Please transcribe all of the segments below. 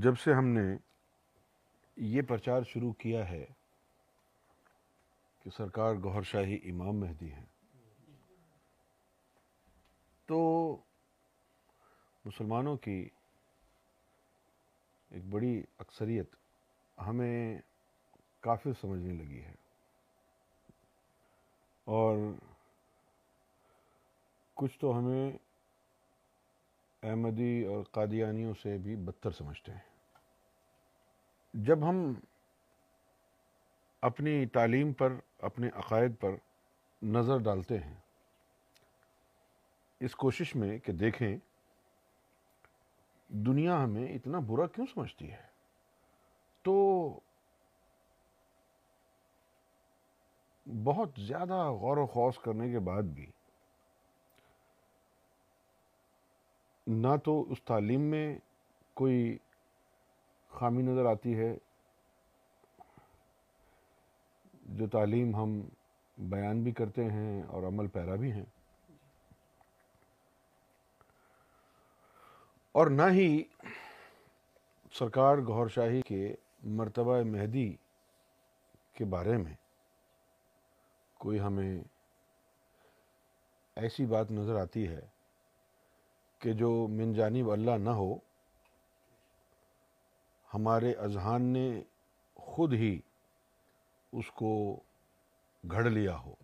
جب سے ہم نے یہ پرچار شروع کیا ہے کہ سرکار گوھر شاہی امام مہدی ہیں، تو مسلمانوں کی ایک بڑی اکثریت ہمیں کافر سمجھنے لگی ہے۔ اور کچھ تو ہمیں احمدی اور قادیانیوں سے بھی بدتر سمجھتے ہیں۔ جب ہم اپنی تعلیم پر، اپنے عقائد پر نظر ڈالتے ہیں، اس کوشش میں کہ دیکھیں، دنیا ہمیں اتنا برا کیوں سمجھتی ہے؟ تو بہت زیادہ غور و خوص کرنے کے بعد بھی نہ تو اس تعلیم میں کوئی خامی نظر آتی ہے جو تعلیم ہم بیان بھی کرتے ہیں اور عمل پیرا بھی ہیں۔ اور نہ ہی سرکار گہر شاہی کے مرتبہ مہدی کے بارے میں کوئی ہمیں ایسی بات نظر آتی ہے کہ جو من جانب اللہ نہ ہو، ہمارے اذہان نے خود ہی اس کو گھڑ لیا ہو۔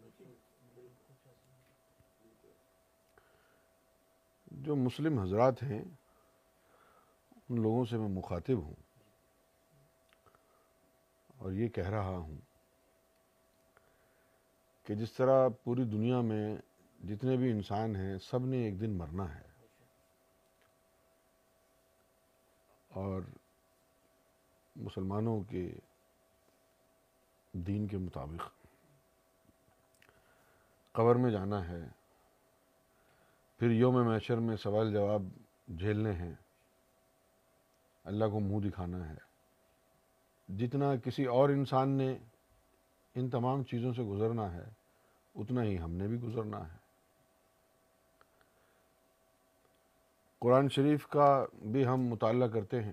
جو مسلم حضرات ہیں، ان لوگوں سے میں مخاطب ہوں اور یہ کہہ رہا ہوں کہ جس طرح پوری دنیا میں جتنے بھی انسان ہیں، سب نے ایک دن مرنا ہے۔ اور مسلمانوں کے دین کے مطابق قبر میں جانا ہے، پھر یوم میشر میں سوال جواب جھیلنے ہیں، اللہ کو منہ دکھانا ہے۔ جتنا کسی اور انسان نے ان تمام چیزوں سے گزرنا ہے، اتنا ہی ہم نے بھی گزرنا ہے۔ قرآن شریف کا بھی ہم مطالعہ کرتے ہیں۔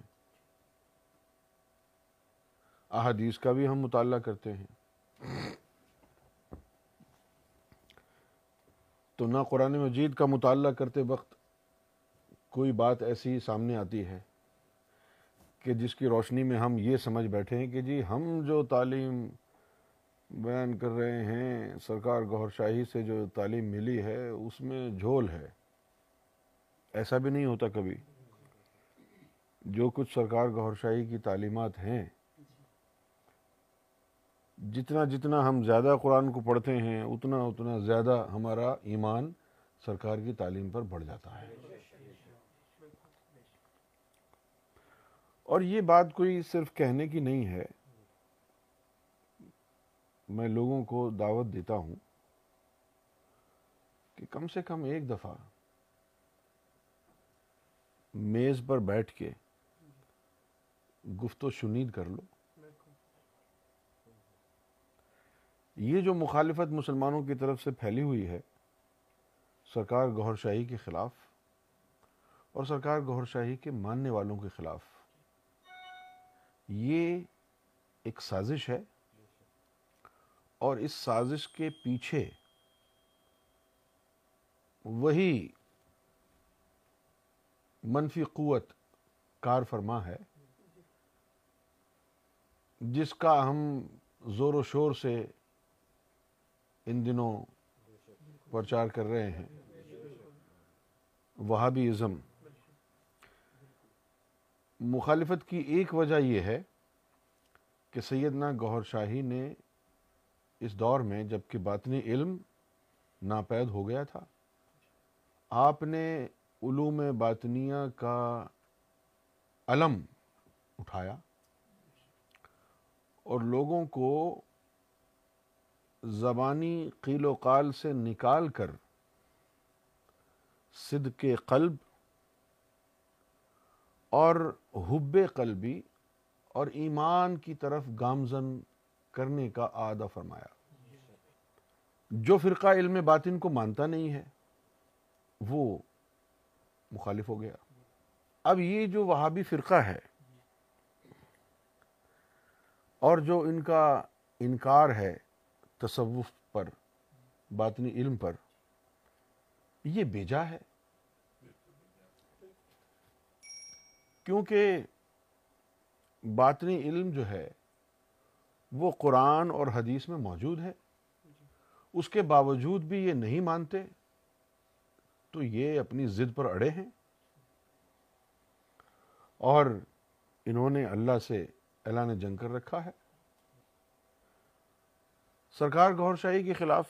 احادیث کا بھی ہم مطالعہ کرتے ہیں۔ تو نہ قرآن مجید کا مطالعہ کرتے وقت کوئی بات ایسی سامنے آتی ہے کہ جس کی روشنی میں ہم یہ سمجھ بیٹھے ہیں کہ جی ہم جو تعلیم بیان کر رہے ہیں، سرکار گہر شاہی سے جو تعلیم ملی ہے، اس میں جھول ہے۔ ایسا بھی نہیں ہوتا کبھی۔ جو کچھ سرکار گہر شاہی کی تعلیمات ہیں، جتنا جتنا ہم زیادہ قرآن کو پڑھتے ہیں، اتنا اتنا زیادہ ہمارا ایمان سرکار کی تعلیم پر بڑھ جاتا ہے۔ اور یہ بات کوئی صرف کہنے کی نہیں ہے۔ میں لوگوں کو دعوت دیتا ہوں کہ کم سے کم ایک دفعہ میز پر بیٹھ کے گفت و شنید کر لو۔ یہ جو مخالفت مسلمانوں کی طرف سے پھیلی ہوئی ہے، سرکار گہر شاہی کے خلاف اور سرکار گہر شاہی کے ماننے والوں کے خلاف۔ یہ ایک سازش ہے اور اس سازش کے پیچھے وہی منفی قوت کار فرما ہے، جس کا ہم زور و شور سے ان دنوں پرچار کر رہے ہیں۔ وہابی ازم مخالفت کی ایک وجہ یہ ہے کہ سیدنا گوھر شاہی نے اس دور میں جبکہ باطنی علم ناپید ہو گیا تھا، آپ نے علوم باطنیہ کا علم اٹھایا اور لوگوں کو زبانی قیل و قال سے نکال کر صدق قلب اور حب قلبی اور ایمان کی طرف گامزن کرنے کا آدھا فرمایا۔ جو فرقہ علم باطن کو مانتا نہیں ہے، وہ مخالف ہو گیا۔ اب یہ جو وہابی فرقہ ہے اور جو ان کا انکار ہے تصوف پر، باطنی علم پر، یہ بیجا ہے۔ کیونکہ باطنی علم جو ہے وہ قرآن اور حدیث میں موجود ہے۔ اس کے باوجود بھی یہ نہیں مانتے۔ تو یہ اپنی ضد پر اڑے ہیں؟ اور انہوں نے اللہ سے اعلان جنگ کر رکھا ہے؟ سرکار گور شاہی کے خلاف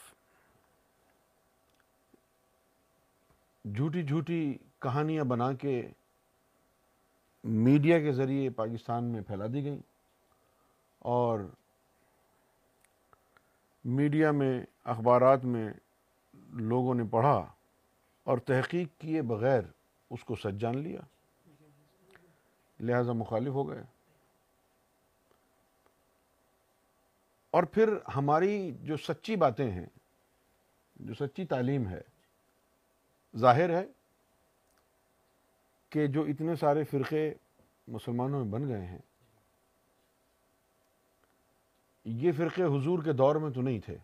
جھوٹی جھوٹی کہانیاں بنا کے میڈیا کے ذریعے پاکستان میں پھیلا دی گئیں اور میڈیا میں، اخبارات میں لوگوں نے پڑھا اور تحقیق کیے بغیر اس کو سچ جان لیا۔ لہذا مخالف ہو گئے۔ اور پھر ہماری جو سچی باتیں ہیں، جو سچی تعلیم ہے، ظاہر ہے کہ جو اتنے سارے فرقے مسلمانوں میں بن گئے ہیں، یہ فرقے حضور کے دور میں تو نہیں تھے۔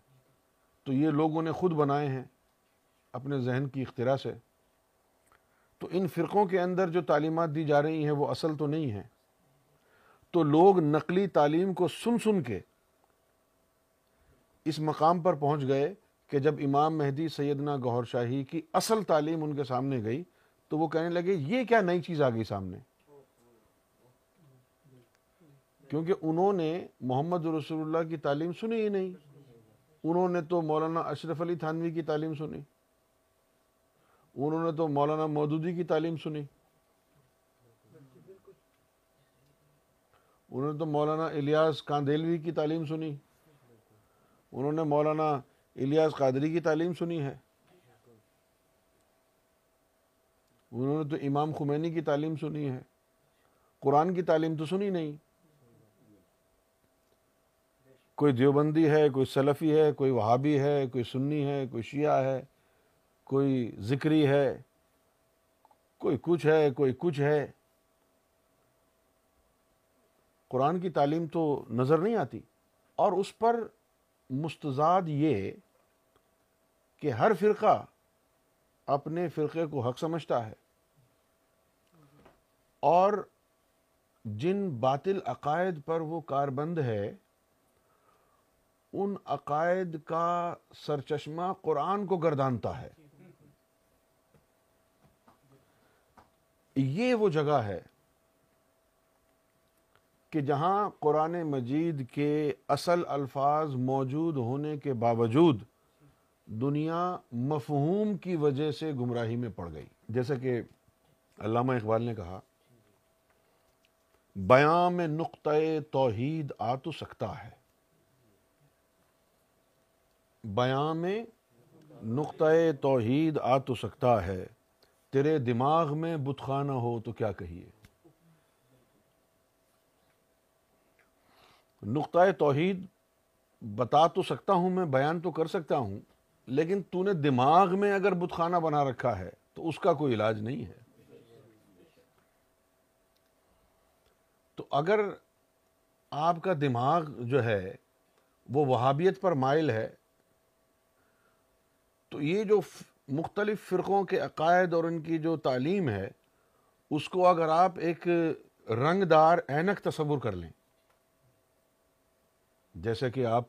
تو یہ لوگوں نے خود بنائے ہیں۔ اپنے ذہن کی اختراع سے۔ تو ان فرقوں کے اندر جو تعلیمات دی جا رہی ہیں وہ اصل تو نہیں ہیں۔ تو لوگ نقلی تعلیم کو سن سن کے اس مقام پر پہنچ گئے کہ جب امام مہدی سیدنا گہر شاہی کی اصل تعلیم ان کے سامنے گئی تو وہ کہنے لگے، یہ کیا نئی چیز آ گئی سامنے؟ کیونکہ انہوں نے محمد رسول اللہ کی تعلیم سنی ہی نہیں۔ انہوں نے تو مولانا اشرف علی تھانوی کی تعلیم سنی۔ انہوں نے تو مولانا مودودی کی تعلیم سنی۔ انہوں نے تو مولانا الیاس کاندیلوی کی تعلیم سنی۔ انہوں نے مولانا الیاس قادری کی تعلیم سنی ہے۔ انہوں نے تو امام خمینی کی تعلیم سنی ہے۔ قرآن کی تعلیم تو سنی نہیں۔ کوئی دیوبندی ہے، کوئی سلفی ہے، کوئی وہابی ہے، کوئی سنی ہے، کوئی شیعہ ہے۔ کوئی ذکری ہے، کوئی کچھ ہے، کوئی کچھ ہے۔ قرآن کی تعلیم تو نظر نہیں آتی۔ اور اس پر مستضاد یہ کہ ہر فرقہ اپنے فرقے کو حق سمجھتا ہے۔ اور جن باطل عقائد پر وہ کاربند ہے، ان عقائد کا سرچشمہ قرآن کو گردانتا ہے۔ یہ وہ جگہ ہے کہ جہاں قرآن مجید کے اصل الفاظ موجود ہونے کے باوجود دنیا مفہوم کی وجہ سے گمراہی میں پڑ گئی۔ جیسا کہ علامہ اقبال نے کہا بیاں میں نقطۂ توحید آ تو سکتا ہے۔ بیاں میں نقطۂ توحید آ تو سکتا ہے۔ تیرے دماغ میں بتخانہ ہو تو کیا کہیے؟ نقطۂ توحید بتا تو سکتا ہوں میں، بیان تو کر سکتا ہوں، لیکن تو نے دماغ میں اگر بتخانہ بنا رکھا ہے تو اس کا کوئی علاج نہیں ہے۔ تو اگر آپ کا دماغ جو ہے وہ وہابیت پر مائل ہے، تو یہ جو مختلف فرقوں کے عقائد اور ان کی جو تعلیم ہے، اس کو اگر آپ ایک رنگ دار اینک تصور کر لیں۔ جیسے کہ آپ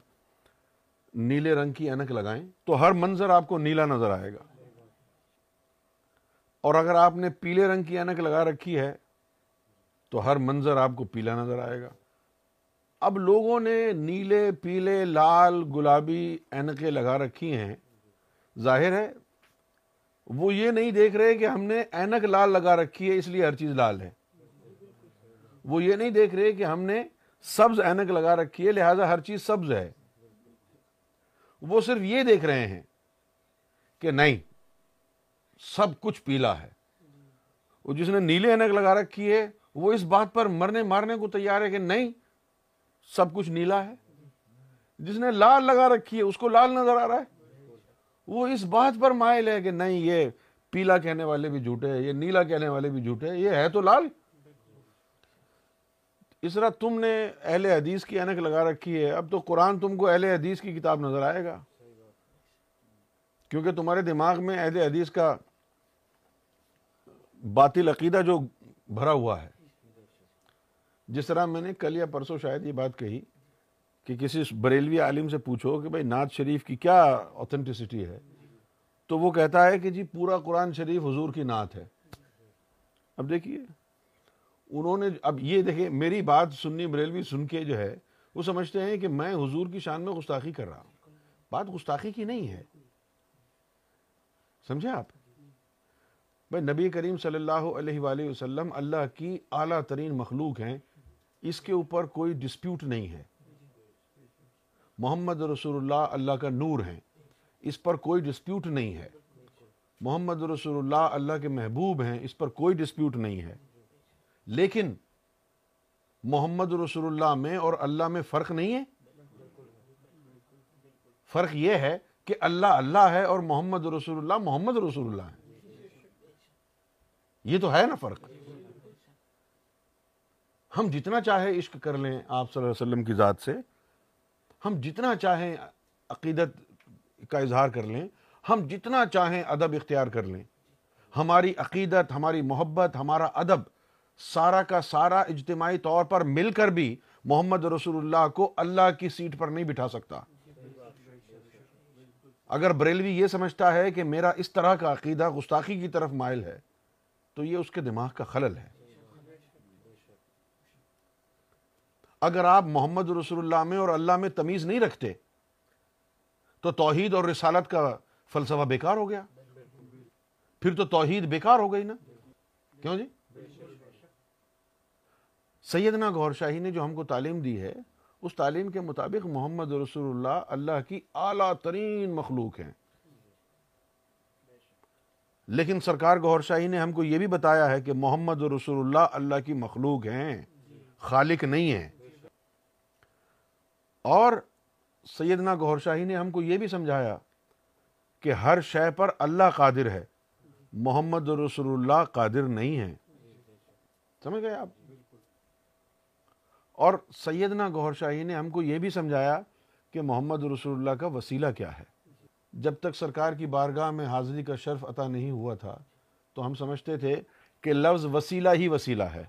نیلے رنگ کی اینک لگائیں، تو ہر منظر آپ کو نیلا نظر آئے گا۔ اور اگر آپ نے پیلے رنگ کی اینک لگا رکھی ہے، تو ہر منظر آپ کو پیلا نظر آئے گا۔ اب لوگوں نے نیلے، پیلے، لال، گلابی اینکیں لگا رکھی ہیں۔ ظاہر ہے وہ یہ نہیں دیکھ رہے کہ ہم نے اینک لال لگا رکھی ہے، اس لیے ہر چیز لال ہے۔ وہ یہ نہیں دیکھ رہے کہ ہم نے سبز اینک لگا رکھی ہے، لہذا ہر چیز سبز ہے۔ وہ صرف یہ دیکھ رہے ہیں کہ نہیں، سب کچھ پیلا ہے۔ وہ جس نے نیلے اینک لگا رکھی ہے، وہ اس بات پر مرنے مارنے کو تیار ہے کہ نہیں، سب کچھ نیلا ہے۔ جس نے لال لگا رکھی ہے، اس کو لال نظر آ رہا ہے۔ وہ اس بات پر مائل ہے کہ نہیں، یہ پیلا کہنے والے بھی جھوٹے ہیں، یہ نیلا کہنے والے بھی جھوٹے ہیں، یہ ہے تو لال۔ اس طرح تم نے اہل حدیث کی انک لگا رکھی ہے، اب تو قرآن تم کو اہل حدیث کی کتاب نظر آئے گا۔ کیونکہ تمہارے دماغ میں اہل حدیث کا باطل عقیدہ جو بھرا ہوا ہے۔ جس طرح میں نے کل یا پرسوں شاید یہ بات کہی کہ کسی بریلوی عالم سے پوچھو کہ بھائی نعت شریف کی کیا اوتھینٹسٹی ہے، تو وہ کہتا ہے کہ جی پورا قرآن شریف حضور کی نعت ہے۔ اب دیکھیے، انہوں نے اب یہ دیکھیں، میری بات سننی بریلوی سن کے جو ہے، وہ سمجھتے ہیں کہ میں حضور کی شان میں گستاخی کر رہا ہوں۔ بات گستاخی کی نہیں ہے۔ سمجھے آپ؟ بھائی نبی کریم صلی اللہ علیہ وآلہ وسلم اللہ کی اعلیٰ ترین مخلوق ہیں۔ اس کے اوپر کوئی ڈسپیوٹ نہیں ہے۔ محمد رسول اللہ اللہ کا نور ہیں۔ اس پر کوئی ڈسپیوٹ نہیں ہے۔ محمد رسول اللہ اللہ کے محبوب ہیں، اس پر کوئی ڈسپیوٹ نہیں ہے۔ لیکن محمد رسول اللہ میں اور اللہ میں فرق نہیں ہے؟ فرق یہ ہے کہ اللہ اللہ ہے اور محمد رسول اللہ محمد رسول اللہ ہے یہ تو ہے نا فرق۔ ہم جتنا چاہے عشق کر لیں آپ صلی اللہ علیہ وسلم کی ذات سے۔ ہم جتنا چاہیں عقیدت کا اظہار کر لیں، ہم جتنا چاہیں ادب اختیار کر لیں۔ ہماری عقیدت، ہماری محبت، ہمارا ادب سارا کا سارا اجتماعی طور پر مل کر بھی محمد رسول اللہ کو اللہ کی سیٹ پر نہیں بٹھا سکتا۔ اگر بریلوی یہ سمجھتا ہے کہ میرا اس طرح کا عقیدہ گستاخی کی طرف مائل ہے، تو یہ اس کے دماغ کا خلل ہے۔ اگر آپ محمد رسول اللہ میں اور اللہ میں تمیز نہیں رکھتے، تو توحید اور رسالت کا فلسفہ بیکار ہو گیا۔ پھر تو توحید بیکار ہو گئی نا۔ کیوں جی؟ سیدنا گور شاہی نے جو ہم کو تعلیم دی ہے، اس تعلیم کے مطابق محمد رسول اللہ اللہ کی اعلیٰ ترین مخلوق ہیں۔ لیکن سرکار گور شاہی نے ہم کو یہ بھی بتایا ہے کہ محمد رسول اللہ اللہ کی مخلوق ہیں، خالق نہیں ہیں۔ اور سیدنا گور شاہی نے ہم کو یہ بھی سمجھایا کہ ہر شے پر اللہ قادر ہے، محمد رسول اللہ قادر نہیں ہے سمجھ گئے آپ؟ اور سیدنا گوھر شاہی نے ہم کو یہ بھی سمجھایا کہ محمد رسول اللہ کا وسیلہ کیا ہے۔ جب تک سرکار کی بارگاہ میں حاضری کا شرف عطا نہیں ہوا تھا، تو ہم سمجھتے تھے کہ لفظ وسیلہ ہی وسیلہ ہے۔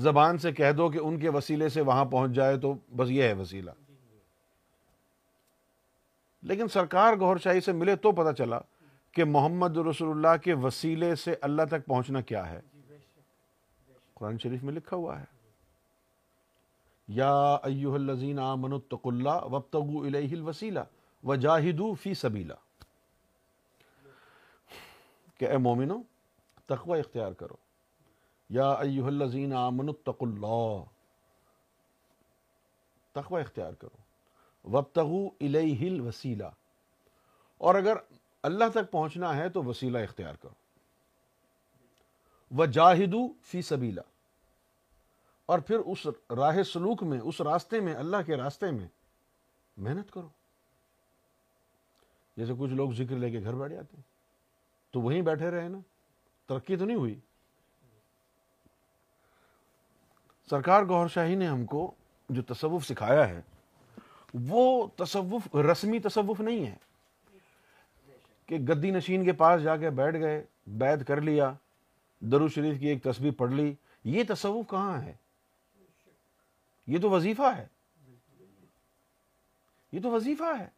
زبان سے کہہ دو کہ ان کے وسیلے سے وہاں پہنچ جائے تو بس یہ ہے وسیلہ۔ لیکن سرکار گوھر شاہی سے ملے تو پتا چلا کہ محمد رسول اللہ کے وسیلے سے اللہ تک پہنچنا کیا ہے۔ قرآن شریف میں لکھا ہوا ہے۔ یا ایوہ الذین آمنوا اتقوا اللہ وابتغوا الیہ الوسیلہ وجاہدوا فی سبیلہ۔ کہ اے مومنو تقوی اختیار کرو۔ یا ایوہ الذین آمنوا اتقوا اللہ۔ تقوی اختیار کرو۔ وابتغوا الیہ الوسیلہ۔ اور اگر اللہ تک پہنچنا ہے تو وسیلہ اختیار کرو۔ وجاہدوا فی سبیلہ۔ اور پھر اس راہ سلوک میں، اس راستے میں، اللہ کے راستے میں محنت کرو۔ جیسے کچھ لوگ ذکر لے کے گھر بیٹھ جاتے ہیں، تو وہیں بیٹھے رہے نا۔ ترقی تو نہیں ہوئی۔ سرکار گوھر شاہی نے ہم کو جو تصوف سکھایا ہے، وہ تصوف، رسمی تصوف نہیں ہے۔ کہ گدی نشین کے پاس جا کے بیٹھ گئے بیت کر لیا، درو شریف کی ایک تصویر پڑھ لی، یہ تصوف کہاں ہے؟ یہ تو وظیفہ ہے۔ یہ تو وظیفہ ہے۔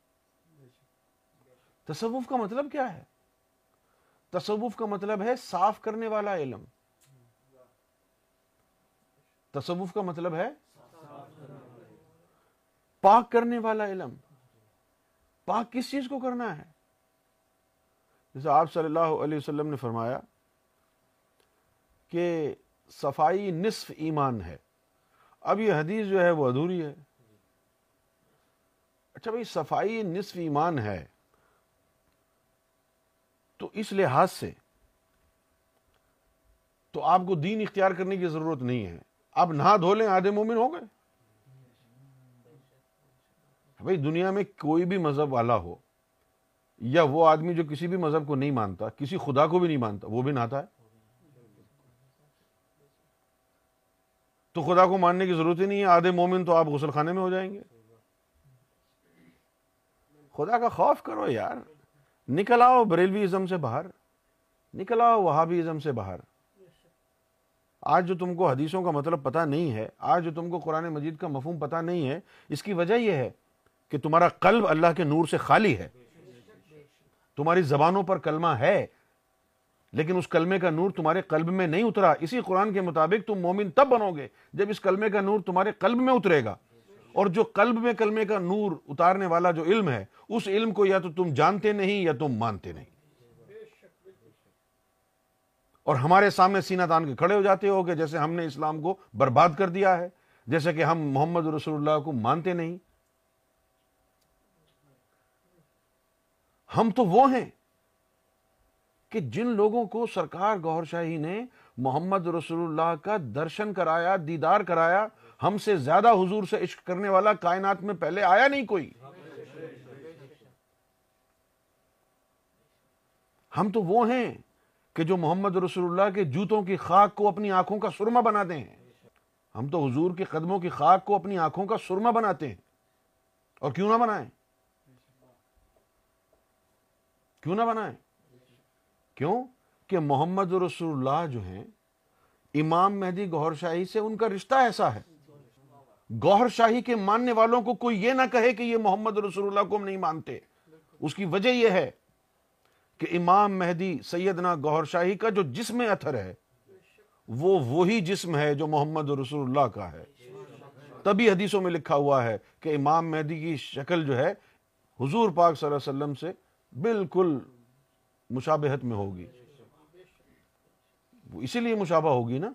تصوف کا مطلب کیا ہے؟ تصوف کا مطلب ہے صاف کرنے والا علم۔ تصوف کا مطلب ہے پاک کرنے والا علم۔ پاک کس چیز کو کرنا ہے؟ جیسے آپ صلی اللہ علیہ وسلم نے فرمایا کہ صفائی نصف ایمان ہے۔ اب یہ حدیث جو ہے وہ ادھوری ہے۔ اچھا بھائی، صفائی نصف ایمان ہے۔ تو اس لحاظ سے تو آپ کو دین اختیار کرنے کی ضرورت نہیں ہے۔ آپ نہا دھو لیں، آدھے مومن ہو گئے۔ بھائی، دنیا میں کوئی بھی مذہب والا ہو، یا وہ آدمی جو کسی بھی مذہب کو نہیں مانتا، کسی خدا کو بھی نہیں مانتا، وہ بھی نہاتا ہے۔ تو خدا کو ماننے کی ضرورت ہی نہیں ہے، آدھے مومن تو آپ غسل خانے میں ہو جائیں گے۔ خدا کا خوف کرو یار۔ نکل آؤ بریلوی ازم سے باہر۔ نکل آؤ وہابی ازم سے باہر۔ آج جو تم کو حدیثوں کا مطلب پتا نہیں ہے، آج جو تم کو قرآن مجید کا مفہوم پتا نہیں ہے، اس کی وجہ یہ ہے کہ تمہارا قلب اللہ کے نور سے خالی ہے۔ تمہاری زبانوں پر کلمہ ہے، لیکن اس کلمے کا نور تمہارے قلب میں نہیں اترا۔ اسی قرآن کے مطابق تم مومن تب بنو گے جب اس کلمے کا نور تمہارے قلب میں اترے گا۔ اور جو قلب میں کلمے کا نور اتارنے والا جو علم ہے، اس علم کو یا تو تم جانتے نہیں یا تم مانتے نہیں۔ اور ہمارے سامنے سینہ تان کے کھڑے ہو جاتے ہو کہ جیسے ہم نے اسلام کو برباد کر دیا ہے، جیسے کہ ہم محمد رسول اللہ کو مانتے نہیں۔ ہم تو وہ ہیں کہ جن لوگوں کو سرکار گور شاہی نے محمد رسول اللہ کا درشن کرایا، دیدار کرایا، ہم سے زیادہ حضور سے عشق کرنے والا کائنات میں پہلے آیا نہیں کوئی۔ ہم تو وہ ہیں کہ جو محمد رسول اللہ کے جوتوں کی خاک کو اپنی آنکھوں کا سرما بناتے ہیں۔ ہم تو حضور کے قدموں کی خاک کو اپنی آنکھوں کا سرما بناتے ہیں۔ اور کیوں نہ بنائیں؟ کیوں نہ بنائیں؟ کیوں؟ کہ محمد رسول اللہ جو ہیں، امام مہدی گوھر شاہی سے ان کا رشتہ ایسا ہے۔ گوھر شاہی کے ماننے والوں کو کوئی یہ نہ کہے کہ یہ محمد رسول اللہ کو ہم نہیں مانتے۔ اس کی وجہ یہ ہے کہ امام مہدی سیدنا گوھر شاہی کا جو جسم اتھر ہے، وہ وہی جسم ہے جو محمد رسول اللہ کا ہے۔ تبھی حدیثوں میں لکھا ہوا ہے کہ امام مہدی کی شکل جو ہے، حضور پاک صلی اللہ علیہ وسلم سے بالکل مشابہت میں ہوگی۔ اسی لیے مشابہ ہوگی نا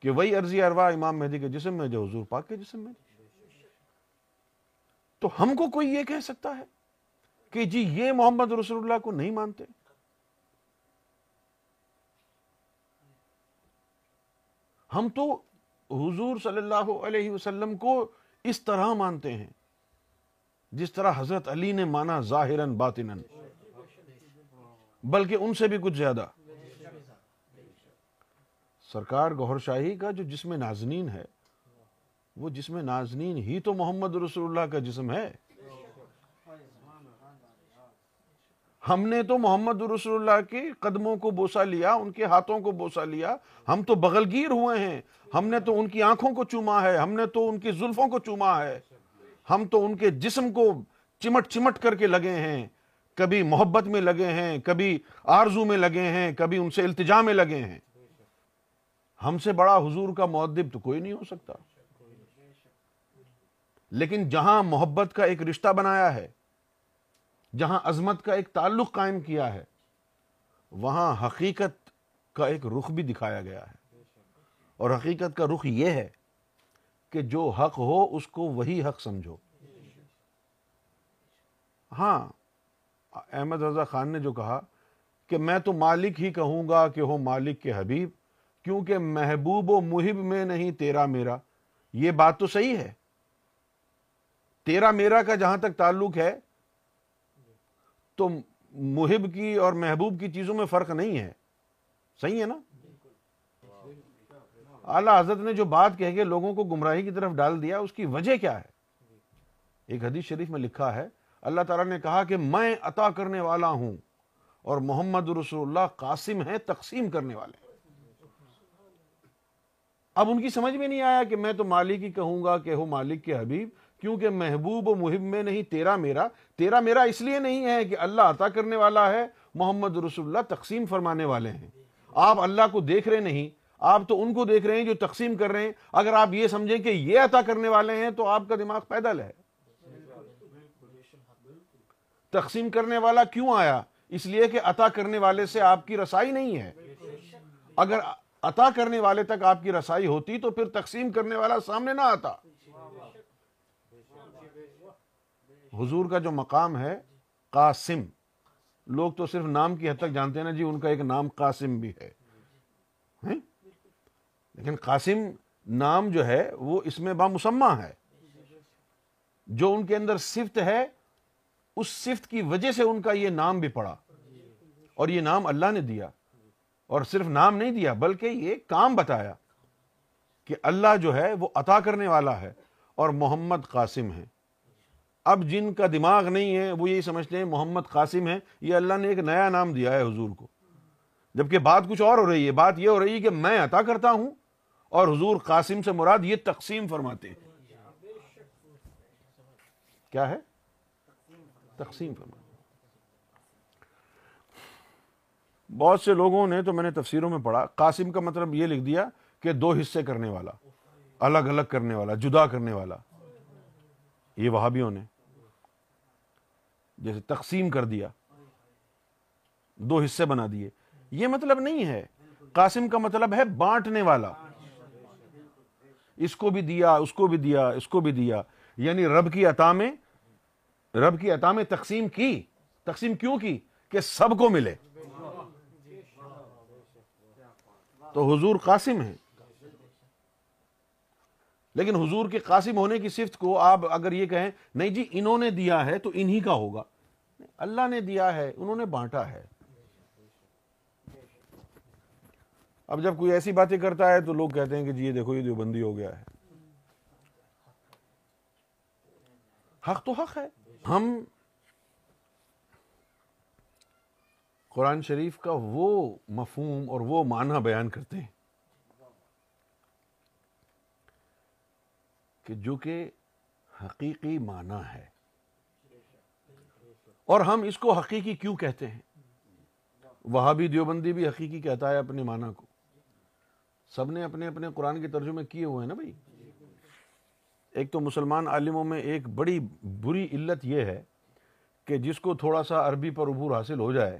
کہ وہی عرضی اروا امام مہدی کے جسم میں جو حضور پاک کے جسم میں تو ہم کو کوئی یہ کہہ سکتا ہے؟ کہ جی یہ محمد رسول اللہ کو نہیں مانتے۔ ہم تو حضور صلی اللہ علیہ وسلم کو اس طرح مانتے ہیں، جس طرح حضرت علی نے مانا ظاہراً باطناً۔ بلکہ ان سے بھی کچھ زیادہ۔ سرکار گوھر شاہی کا جو جسم نازنین ہے، وہ جسم نازنین ہی تو محمد رسول اللہ کا جسم ہے۔ ہم نے تو محمد رسول اللہ کے قدموں کو بوسا لیا، ان کے ہاتھوں کو بوسا لیا۔ ہم تو بغلگیر ہوئے ہیں۔ ہم نے تو ان کی آنکھوں کو چوما ہے، ہم نے تو ان کی زلفوں کو چوما ہے۔ ہم تو ان کے جسم کو چمٹ چمٹ کر کے لگے ہیں۔ کبھی محبت میں لگے ہیں، کبھی آرزو میں لگے ہیں، کبھی ان سے التجا میں لگے ہیں۔ ہم سے بڑا حضور کا معدب تو کوئی نہیں ہو سکتا۔ لیکن جہاں محبت کا ایک رشتہ بنایا ہے جہاں عظمت کا ایک تعلق قائم کیا ہے، وہاں حقیقت کا ایک رخ بھی دکھایا گیا ہے۔ اور حقیقت کا رخ یہ ہے کہ جو حق ہو، اس کو وہی حق سمجھو۔ ہاں احمد رضا خان نے جو کہا کہ میں تو مالک ہی کہوں گا کہ ہو مالک کے حبیب، کیونکہ محبوب و محب میں نہیں، تیرا میرا۔ یہ بات تو صحیح ہے۔ تیرا میرا کا جہاں تک تعلق ہے تو محب کی اور محبوب کی چیزوں میں فرق نہیں ہے۔ صحیح ہے نا؟ اعلی حضرت نے جو بات کہہ کے لوگوں کو گمراہی کی طرف ڈال دیا، اس کی وجہ کیا ہے؟ ایک حدیث شریف میں لکھا ہے، اللہ تعالیٰ نے کہا کہ میں عطا کرنے والا ہوں اور محمد رسول اللہ قاسم ہے تقسیم کرنے والے اب ان کی سمجھ میں نہیں آیا کہ میں تو مالک ہی کہوں گا کہ ہو مالک کے حبیب کیونکہ محبوب و محب میں نہیں، تیرا میرا تیرا میرا اس لیے نہیں ہے کہ اللہ عطا کرنے والا ہے، محمد رسول اللہ تقسیم فرمانے والے ہیں۔ آپ اللہ کو دیکھ رہے نہیں، آپ تو ان کو دیکھ رہے ہیں جو تقسیم کر رہے ہیں۔ اگر آپ یہ سمجھیں کہ یہ عطا کرنے والے ہیں تو آپ کا دماغ پیدل ہے۔ تقسیم کرنے والا کیوں آیا؟ اس لیے کہ عطا کرنے والے سے آپ کی رسائی نہیں ہے۔ اگر عطا کرنے والے تک آپ کی رسائی ہوتی تو پھر تقسیم کرنے والا سامنے نہ آتا۔ حضور کا جو مقام ہے، قاسم۔ لوگ تو صرف نام کی حد تک جانتے ہیں نا جی ان کا ایک نام قاسم بھی ہے۔ لیکن قاسم نام جو ہے، وہ اس میں بامسمہ ہے۔ جو ان کے اندر صفت ہے، اس صفت کی وجہ سے ان کا یہ نام بھی پڑا۔ اور یہ نام اللہ نے دیا۔ اور صرف نام نہیں دیا، بلکہ یہ کام بتایا کہ اللہ جو ہے، وہ عطا کرنے والا ہے۔ اور محمد قاسم ہے اب جن کا دماغ نہیں ہے، وہ یہی سمجھتے ہیں محمد قاسم ہے یہ اللہ نے ایک نیا نام دیا ہے حضور کو۔ جبکہ بات کچھ اور ہو رہی ہے۔ بات یہ ہو رہی ہے کہ میں عطا کرتا ہوں اور حضور قاسم سے مراد یہ تقسیم فرماتے ہیں۔ کیا ہے؟ تقسیم فرماتے بہت سے لوگوں نے تو میں نے تفسیروں میں پڑھا، قاسم کا مطلب یہ لکھ دیا کہ دو حصے کرنے والا، الگ الگ کرنے والا، جدا کرنے والا۔ یہ وہابیوں نے جیسے تقسیم کر دیا، دو حصے بنا دیے۔ یہ مطلب نہیں ہے۔ قاسم کا مطلب ہے بانٹنے والا۔ اس کو بھی دیا، اس کو بھی دیا، اس کو بھی دیا۔ یعنی رب کی عطا میں، رب کی عطا میں تقسیم کی۔ تقسیم کیوں کی؟ کہ سب کو ملے۔ تو حضور قاسم ہے لیکن حضور کے قاسم ہونے کی صفت کو آپ اگر یہ کہیں، نہیں جی انہوں نے دیا ہے تو انہی کا ہوگا۔ اللہ نے دیا ہے، انہوں نے بانٹا ہے۔ اب جب کوئی ایسی باتیں کرتا ہے تو لوگ کہتے ہیں کہ جی یہ دیکھو، یہ دیوبندی ہو گیا ہے۔ حق تو حق ہے۔ ہم قرآن شریف کا وہ مفہوم اور وہ معنی بیان کرتے ہیں۔ کہ جو کہ حقیقی معنی ہے۔ اور ہم اس کو حقیقی کیوں کہتے ہیں؟ وہاں بھی دیوبندی بھی حقیقی کہتا ہے اپنے معنی کو۔ سب نے اپنے اپنے قرآن کے ترجمے کیے ہوئے ہیں نا بھائی؟ ایک تو مسلمان عالموں میں ایک بڑی بری علت یہ ہے کہ جس کو تھوڑا سا عربی پر عبور حاصل ہو جائے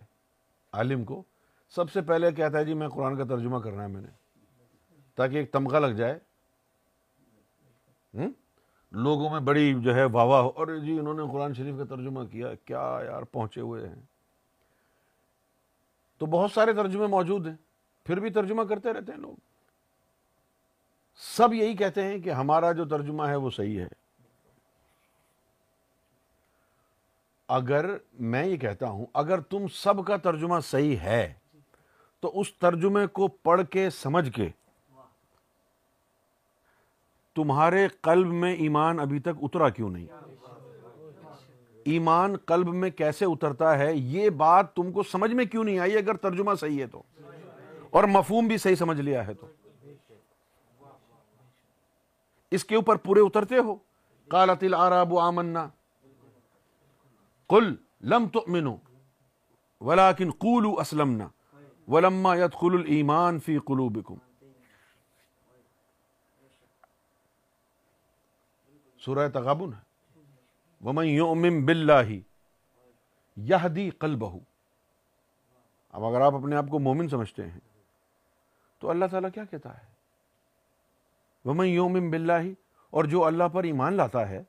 عالم کو، سب سے پہلے کہتا ہے جی میں قرآن کا ترجمہ کرنا ہے میں نے، تاکہ ایک تمغہ لگ جائے۔ لوگوں میں بڑی جو ہے واہ واہ اور جی انہوں نے قرآن شریف کا ترجمہ کیا کیا یار پہنچے ہوئے ہیں؟ تو بہت سارے ترجمے موجود ہیں، پھر بھی ترجمہ کرتے رہتے ہیں لوگ۔ سب یہی کہتے ہیں کہ ہمارا جو ترجمہ ہے وہ صحیح ہے۔ اگر میں یہ کہتا ہوں، اگر تم سب کا ترجمہ صحیح ہے، تو اس ترجمے کو پڑھ کے، سمجھ کے تمہارے قلب میں ایمان ابھی تک اترا کیوں نہیں؟ ایمان قلب میں کیسے اترتا ہے؟ یہ بات تم کو سمجھ میں کیوں نہیں آئی؟ اگر ترجمہ صحیح ہے تو۔ اور مفہوم بھی صحیح سمجھ لیا ہے تو۔ اس کے اوپر پورے اترتے ہو۔ قالت العراب آمنا۔ قل لم تؤمنوا، ولكن قولوا اسلمنا، ولما يدخل الايمان في قلوبكم۔ سورہ تغابن ہے۔ ومن يؤمن بالله يهدي قلبه۔ اب اگر آپ اپنے آپ کو مومن سمجھتے ہیں، تو اللہ تعالیٰ کیا کہتا ہے؟ ومن یوم باللہ اور جو اللہ پر ایمان لاتا ہے،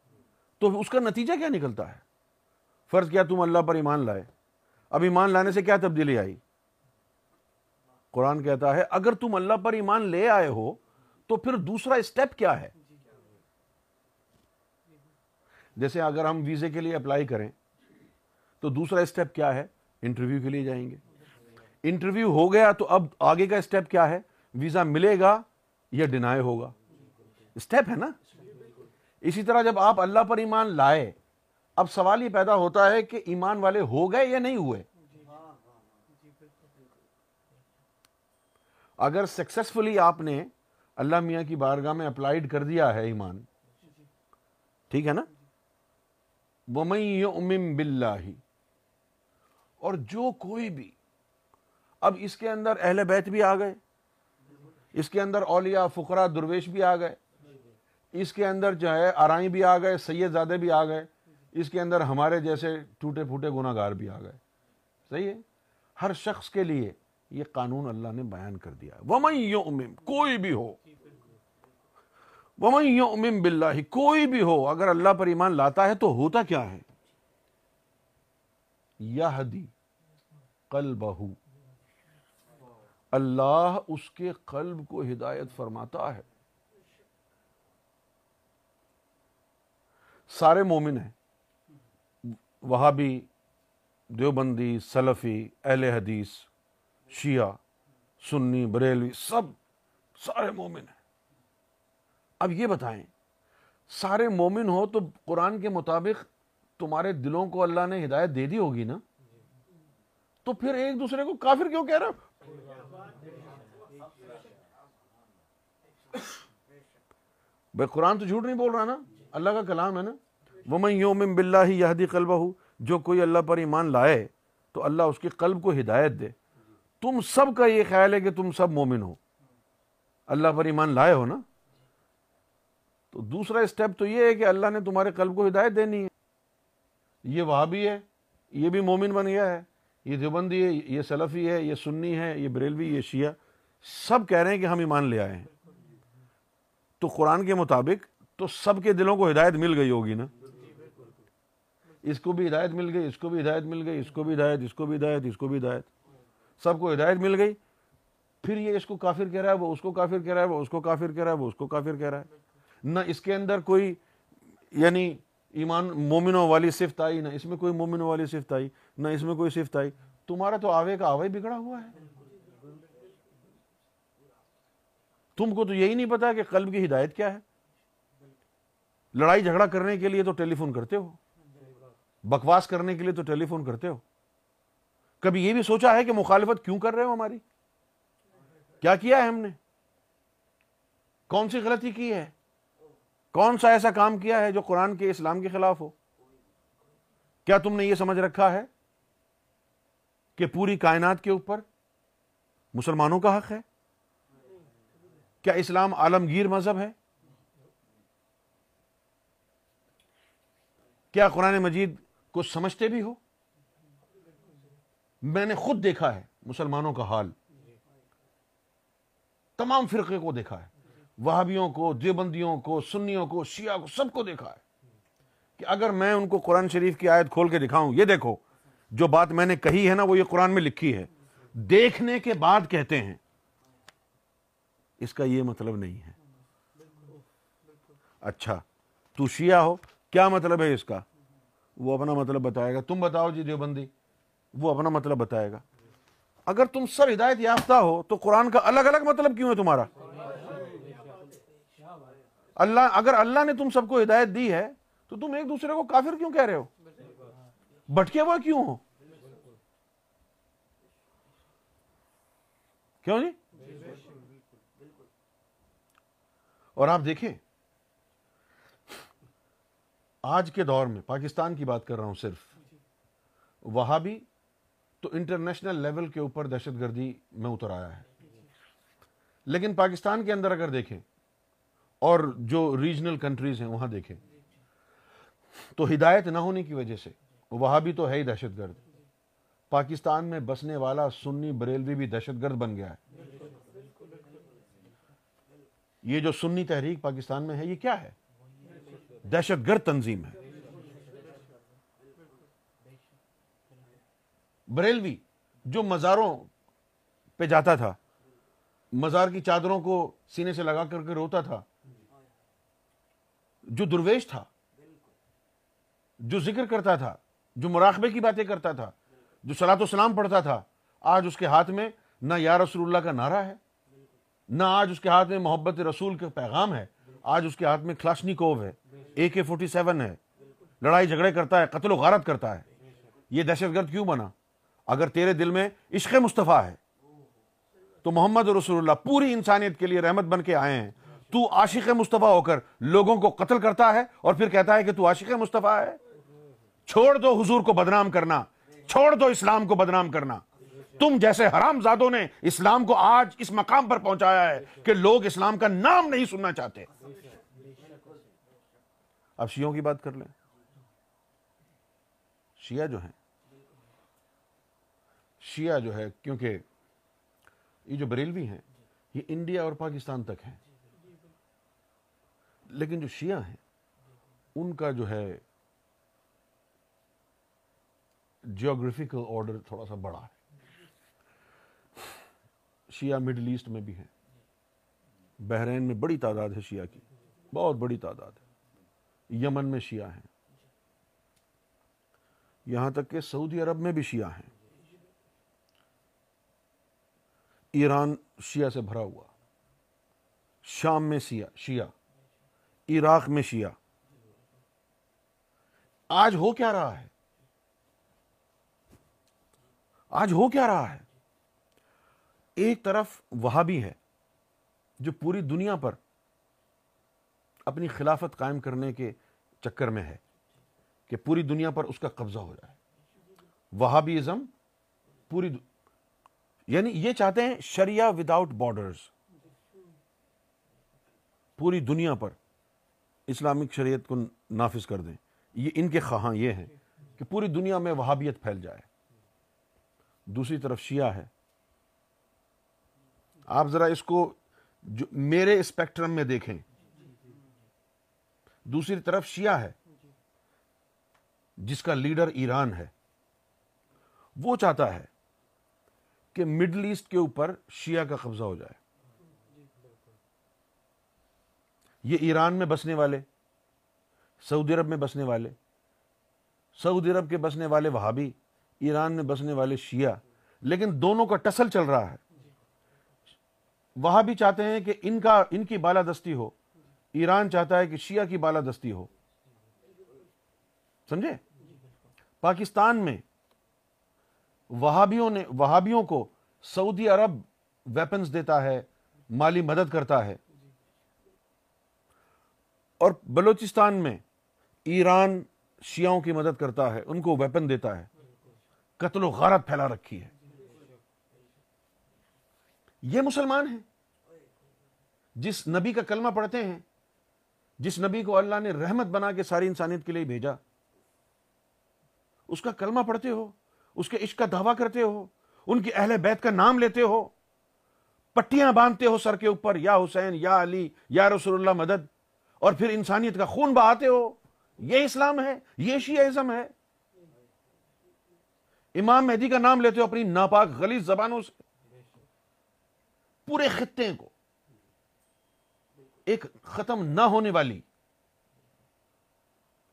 تو اس کا نتیجہ کیا نکلتا ہے؟ فرض کیا تم اللہ پر ایمان لائے۔ اب ایمان لانے سے کیا تبدیلی آئی؟ قرآن کہتا ہے، اگر تم اللہ پر ایمان لے آئے ہو، تو پھر دوسرا اسٹیپ کیا ہے؟ جیسے اگر ہم ویزے کے لیے اپلائی کریں، تو دوسرا اسٹیپ کیا ہے؟ انٹرویو کے لیے جائیں گے۔ انٹرویو ہو گیا تو اب آگے کا اسٹیپ کیا ہے؟ ویزا ملے گا یا ڈینائی ہوگا؟ اسٹیپ ہے نا؟ اسی طرح جب آپ اللہ پر ایمان لائے، اب سوال یہ پیدا ہوتا ہے کہ ایمان والے ہو گئے یا نہیں ہوئے؟ اگر سکسیسفلی آپ نے اللہ میاں کی بارگاہ میں اپلائیڈ کر دیا ہے ایمان، ٹھیک ہے نا؟ امم بلّہ اور جو کوئی بھی، اب اس کے اندر اہل بیت بھی آ گئے، اس کے اندر اولیاء فقرا درویش بھی آ گئے، اس کے اندر جو ہے آرائیں بھی آ گئے، سید زادے بھی آ گئے، اس کے اندر ہمارے جیسے ٹوٹے پھوٹے گناہ گار بھی آ گئے۔ صحیح ہے؟ ہر شخص کے لیے یہ قانون اللہ نے بیان کر دیا۔ ومن یؤمن، کوئی بھی ہو ومن یؤمن باللہ کوئی بھی ہو، اگر اللہ پر ایمان لاتا ہے تو ہوتا کیا ہے؟ یہدی قلبہ اللہ اس کے قلب کو ہدایت فرماتا ہے۔ سارے مومن ہیں وہاں بھی دیوبندی، سلفی، اہل حدیث، شیعہ، سنی، بریلوی، سب، سارے مومن ہیں۔ اب یہ بتائیں، سارے مومن ہو تو قرآن کے مطابق تمہارے دلوں کو اللہ نے ہدایت دے دی ہوگی نا؟ تو پھر ایک دوسرے کو کافر کیوں کہہ رہا بھائی قرآن تو جھوٹ نہیں بول رہا نا؟ اللہ کا کلام ہے نا؟ وہ یوم بلّہ ہی یہدی قلبہ جو کوئی اللہ پر ایمان لائے تو اللہ اس کے قلب کو ہدایت دے۔ تم سب کا یہ خیال ہے کہ تم سب مومن ہو۔ اللہ پر ایمان لائے ہو نا؟ تو دوسرا اسٹیپ تو یہ ہے کہ اللہ نے تمہارے قلب کو ہدایت دینی ہے۔ یہ وہاں بھی ہے، یہ بھی مومن بن گیا ہے۔ یہ دیوبندی ہے، یہ سلفی ہے، یہ سنی ہے، یہ بریلوی، یہ شیعہ۔ سب کہہ رہے ہیں کہ ہم ایمان لے آئے ہیں۔ تو قرآن کے مطابق تو سب کے دلوں کو ہدایت مل گئی ہوگی نا۔ اس کو بھی ہدایت مل گئی، اس کو بھی ہدایت مل گئی، اس کو بھی ہدایت، اس کو بھی ہدایت، اس کو بھی ہدایت۔ سب کو ہدایت مل گئی۔ پھر یہ اس کو کافر کہہ رہا ہے، وہ اس کو کافر کہہ رہا ہے، وہ اس کو کافر کہہ رہا ہے، وہ اس کو کافر کہہ رہا ہے۔ نہ اس کے اندر کوئی یعنی ایمان مومنوں والی صفت آئی، نہ اس میں کوئی مومنوں والی صفت آئی، نہ اس میں کوئی صفت آئی۔ تمہارا تو آوے کا آوے بگڑا ہوا ہے۔ تم کو تو یہی نہیں پتا کہ قلب کی ہدایت کیا ہے۔ لڑائی جھگڑا کرنے کے لیے تو ٹیلی فون کرتے ہو۔ بکواس کرنے کے لیے تو ٹیلی فون کرتے ہو۔ کبھی یہ بھی سوچا ہے کہ مخالفت کیوں کر رہے ہو ہماری؟ کیا کیا ہے ہم نے؟ کون سی غلطی کی ہے؟ کون سا ایسا کام کیا ہے جو قرآن کے اسلام کے خلاف ہو؟ کیا تم نے یہ سمجھ رکھا ہے کہ پوری کائنات کے اوپر مسلمانوں کا حق ہے؟ کیا اسلام عالمگیر مذہب ہے؟ کیا قرآن مجید کو سمجھتے بھی ہو؟ میں نے خود دیکھا ہے مسلمانوں کا حال، تمام فرقے کو دیکھا ہے۔ وہابیوں کو، دیوبندیوں کو، سنیوں کو، شیعہ کو، سب کو دیکھا ہے کہ اگر میں ان کو قرآن شریف کی آیت کھول کے دکھاؤں، یہ دیکھو، جو بات میں نے کہی ہے نا، وہ یہ قرآن میں لکھی ہے۔ دیکھنے کے بعد کہتے ہیں۔ اس کا یہ مطلب نہیں ہے۔ اچھا تو شیعہ ہو، کیا مطلب ہے اس کا؟ وہ اپنا مطلب بتائے گا۔ تم بتاؤ جی دیوبندی، وہ اپنا مطلب بتائے گا۔ اگر تم سب ہدایت یافتہ ہو، تو قرآن کا الگ الگ مطلب کیوں ہے تمہارا؟ اللہ اگر اللہ نے تم سب کو ہدایت دی ہے، تو تم ایک دوسرے کو کافر کیوں کہہ رہے ہو؟ بٹکے ہوا کیوں ہو؟ کیوں جی؟ اور آپ دیکھیں، آج کے دور میں، پاکستان کی بات کر رہا ہوں صرف وہاں بھی تو انٹرنیشنل لیول کے اوپر دہشت گردی میں اتر آیا ہے۔ لیکن پاکستان کے اندر اگر دیکھیں اور جو ریجنل کنٹریز ہیں وہاں دیکھیں۔ تو ہدایت نہ ہونے کی وجہ سے وہاں بھی تو ہے ہی دہشت گرد۔ پاکستان میں بسنے والا سنی بریلوی بھی دہشت گرد بن گیا ہے۔ یہ جو سنی تحریک پاکستان میں ہے، یہ کیا ہے؟ دہشت گرد تنظیم ہے۔ بریلوی جو مزاروں پہ جاتا تھا، مزار کی چادروں کو سینے سے لگا کر کے روتا تھا جو درویش تھا، جو ذکر کرتا تھا، جو مراقبے کی باتیں کرتا تھا، جو سلاۃ و سلام پڑھتا تھا، آج اس کے ہاتھ میں نہ یا رسول اللہ کا نعرہ ہے، نہ آج اس کے ہاتھ میں محبت رسول کا پیغام ہے، آج اس کے ہاتھ میں کلاشنی کوو ہے اے کے فورٹی سیون ہے، لڑائی جھگڑے کرتا ہے، قتل و غارت کرتا ہے۔ یہ دہشت گرد کیوں بنا؟ اگر تیرے دل میں عشق مصطفیٰ ہے، تو محمد رسول اللہ پوری انسانیت کے لیے رحمت بن کے آئے ہیں۔ تو عاشق مصطفیٰ ہو کر لوگوں کو قتل کرتا ہے اور پھر کہتا ہے کہ تو عاشق مصطفیٰ ہے؟ چھوڑ دو حضور کو بدنام کرنا، چھوڑ دو اسلام کو بدنام کرنا۔ تم جیسے حرام زادوں نے اسلام کو آج اس مقام پر پہنچایا ہے کہ لوگ اسلام کا نام نہیں سننا چاہتے۔ اب شیعوں کی بات کر لیں۔ شیعہ جو ہیں، شیعہ جو ہے، کیونکہ یہ جو بریلوی ہیں، یہ انڈیا اور پاکستان تک ہیں۔ لیکن جو شیعہ ہیں، ان کا جو ہے جیوگرافیکل آرڈر تھوڑا سا بڑا ہے۔ شیعہ مڈل ایسٹ میں بھی ہیں۔ بحرین میں بڑی تعداد ہے شیعہ کی۔ بہت بڑی تعداد ہے۔ یمن میں شیعہ ہیں۔ یہاں تک کہ سعودی عرب میں بھی شیعہ ہیں۔ ایران شیعہ سے بھرا ہوا۔ شام میں شیعہ شیعہ۔ عراق میں شیعہ۔ آج ہو کیا رہا ہے؟ آج ہو کیا رہا ہے؟ ایک طرف وہاں بھی ہے جو پوری دنیا پر اپنی خلافت قائم کرنے کے چکر میں ہے کہ پوری دنیا پر اس کا قبضہ ہو جائے۔ وہابی ازم پوری یعنی یہ چاہتے ہیں شریعہ وداؤٹ بارڈرز پوری دنیا پر اسلامک شریعت کو نافذ کر دیں۔ یہ ان کے خواہاں یہ ہیں کہ پوری دنیا میں وہابیت پھیل جائے۔ دوسری طرف شیعہ ہے۔ آپ ذرا اس کو جو میرے اسپیکٹرم میں دیکھیں۔ دوسری طرف شیعہ ہے۔ جس کا لیڈر ایران ہے۔ وہ چاہتا ہے کہ مڈل ایسٹ کے اوپر شیعہ کا قبضہ ہو جائے۔ یہ ایران میں بسنے والے، سعودی عرب میں بسنے والے، سعودی عرب کے بسنے والے وہابی، ایران میں بسنے والے شیعہ، لیکن دونوں کا ٹسل چل رہا ہے۔ وہاں بھی چاہتے ہیں کہ ان کا، ان کی بالادستی ہو، ایران چاہتا ہے کہ شیعہ کی بالادستی ہو۔ سمجھے؟ پاکستان میں وہابیوں نے، وہابیوں کو سعودی عرب ویپنز دیتا ہے، مالی مدد کرتا ہے۔ اور بلوچستان میں ایران شیعوں کی مدد کرتا ہے، ان کو ویپن دیتا ہے۔ قتل و غارت پھیلا رکھی ہے۔ یہ مسلمان ہیں۔ جس نبی کا کلمہ پڑھتے ہیں، جس نبی کو اللہ نے رحمت بنا کے ساری انسانیت کے لیے بھیجا، اس کا کلمہ پڑھتے ہو، اس کے عشق کا دعویٰ کرتے ہو، ان کی اہل بیت کا نام لیتے ہو، پٹیاں باندھتے ہو سر کے اوپر، یا حسین، یا علی، یا رسول اللہ مدد۔ اور پھر انسانیت کا خون بہاتے ہو۔ یہ اسلام ہے، یہ شیعہ ہے۔ امام مہدی کا نام لیتے ہو اپنی ناپاک غلیظ زبانوں سے۔ پورے خطے کو۔ ایک ختم نہ ہونے والی۔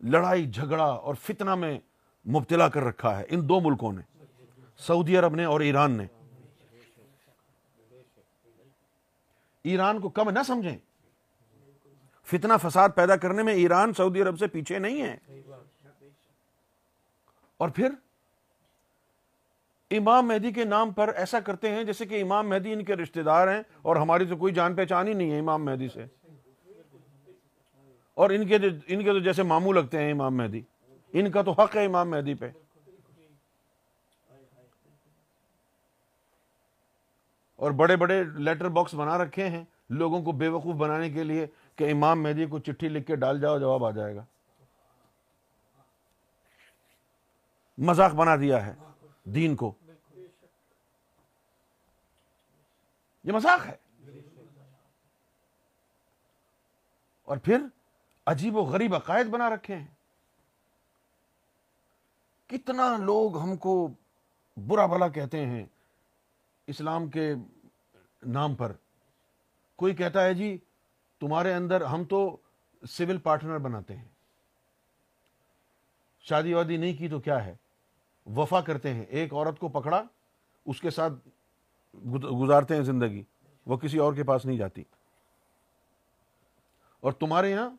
لڑائی، جھگڑا اور فتنہ میں مبتلا کر رکھا ہے۔ ان دو ملکوں نے۔ سعودی عرب نے اور ایران نے۔ ایران کو کم نہ سمجھیں۔ فتنہ فساد پیدا کرنے میں ایران، سعودی عرب سے پیچھے نہیں ہے۔ اور پھر امام مہدی کے نام پر ایسا کرتے ہیں جیسے کہ امام مہدی ان کے رشتہ دار ہیں اور ہماری تو کوئی جان پہچان ہی نہیں ہے امام مہدی سے۔ اور ان کے ان کے تو جیسے ماموں لگتے ہیں امام مہدی۔ ان کا تو حق ہے امام مہدی پہ۔ اور بڑے بڑے لیٹر باکس بنا رکھے ہیں لوگوں کو بے وقوف بنانے کے لیے۔ کہ امام مہدی کو چٹھی لکھ کے ڈال جاؤ، جواب آ جائے گا۔ مذاق بنا دیا ہے دین کو۔ یہ مذاق ہے۔ اور پھر عجیب و غریب عقائد بنا رکھے ہیں۔ کتنا لوگ ہم کو برا بلا کہتے ہیں۔ اسلام کے نام پر۔ کوئی کہتا ہے جی تمہارے اندر ہم تو سول پارٹنر بناتے ہیں۔ شادی وادی نہیں کی تو کیا ہے؟ وفا کرتے ہیں۔ ایک عورت کو پکڑا، اس کے ساتھ گزارتے ہیں زندگی۔ وہ کسی اور کے پاس نہیں جاتی۔ اور تمہارے یہاں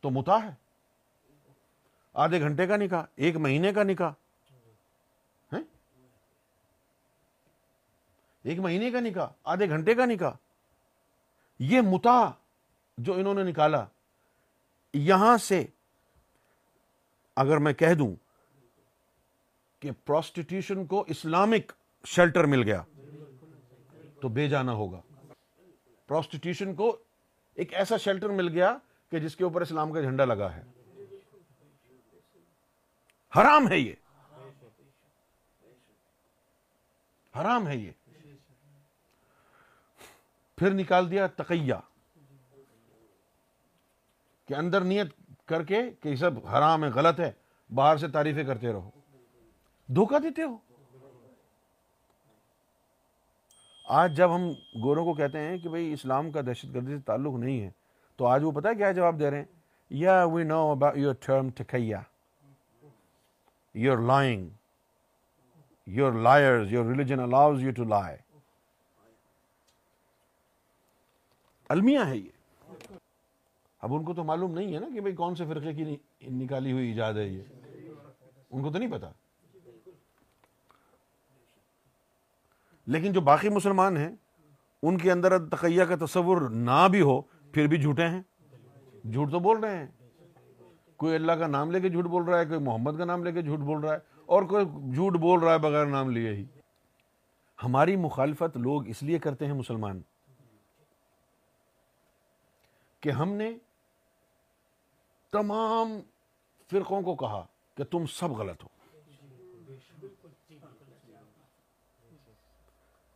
تو متا ہے۔ آدھے گھنٹے کا نکاح، ایک مہینے کا نکاح۔ ایک مہینے کا نکاح، آدھے گھنٹے کا نکاح۔ یہ متا جو انہوں نے نکالا، یہاں سے اگر میں کہہ دوں کہ پروسٹیٹیوشن کو اسلامک شیلٹر مل گیا، تو بے جانا ہوگا۔ پروسٹیٹیوشن کو ایک ایسا شیلٹر مل گیا کہ جس کے اوپر اسلام کا جھنڈا لگا ہے۔ حرام ہے یہ۔ حرام ہے یہ۔ پھر نکال دیا تقیہ، کہ اندر نیت کر کے کہ یہ سب حرام ہے، غلط ہے، باہر سے تعریفیں کرتے رہو۔ دھوکہ دیتے ہو۔ آج جب ہم گوروں کو کہتے ہیں کہ بھئی اسلام کا دہشت گردی سے تعلق نہیں ہے، تو آج وہ پتا کیا جواب دے رہے ہیں؟ یا we know about your term tikiya your lying your liars your religion allows you to lie المیہ ہے یہ۔ اب ان کو تو معلوم نہیں ہے نا کہ بھئی کون سے فرقے کی نکالی ہوئی ایجاد ہے یہ۔ ان کو تو نہیں پتا۔ لیکن جو باقی مسلمان ہیں، ان کے اندر تقیہ کا تصور نہ بھی ہو، پھر بھی جھوٹے ہیں۔ جھوٹ تو بول رہے ہیں۔ کوئی اللہ کا نام لے کے جھوٹ بول رہا ہے، کوئی محمد کا نام لے کے جھوٹ بول رہا ہے، اور کوئی جھوٹ بول رہا ہے بغیر نام لیے ہی۔ ہماری مخالفت لوگ اس لیے کرتے ہیں مسلمان۔ کہ ہم نے تمام فرقوں کو کہا کہ تم سب غلط ہو۔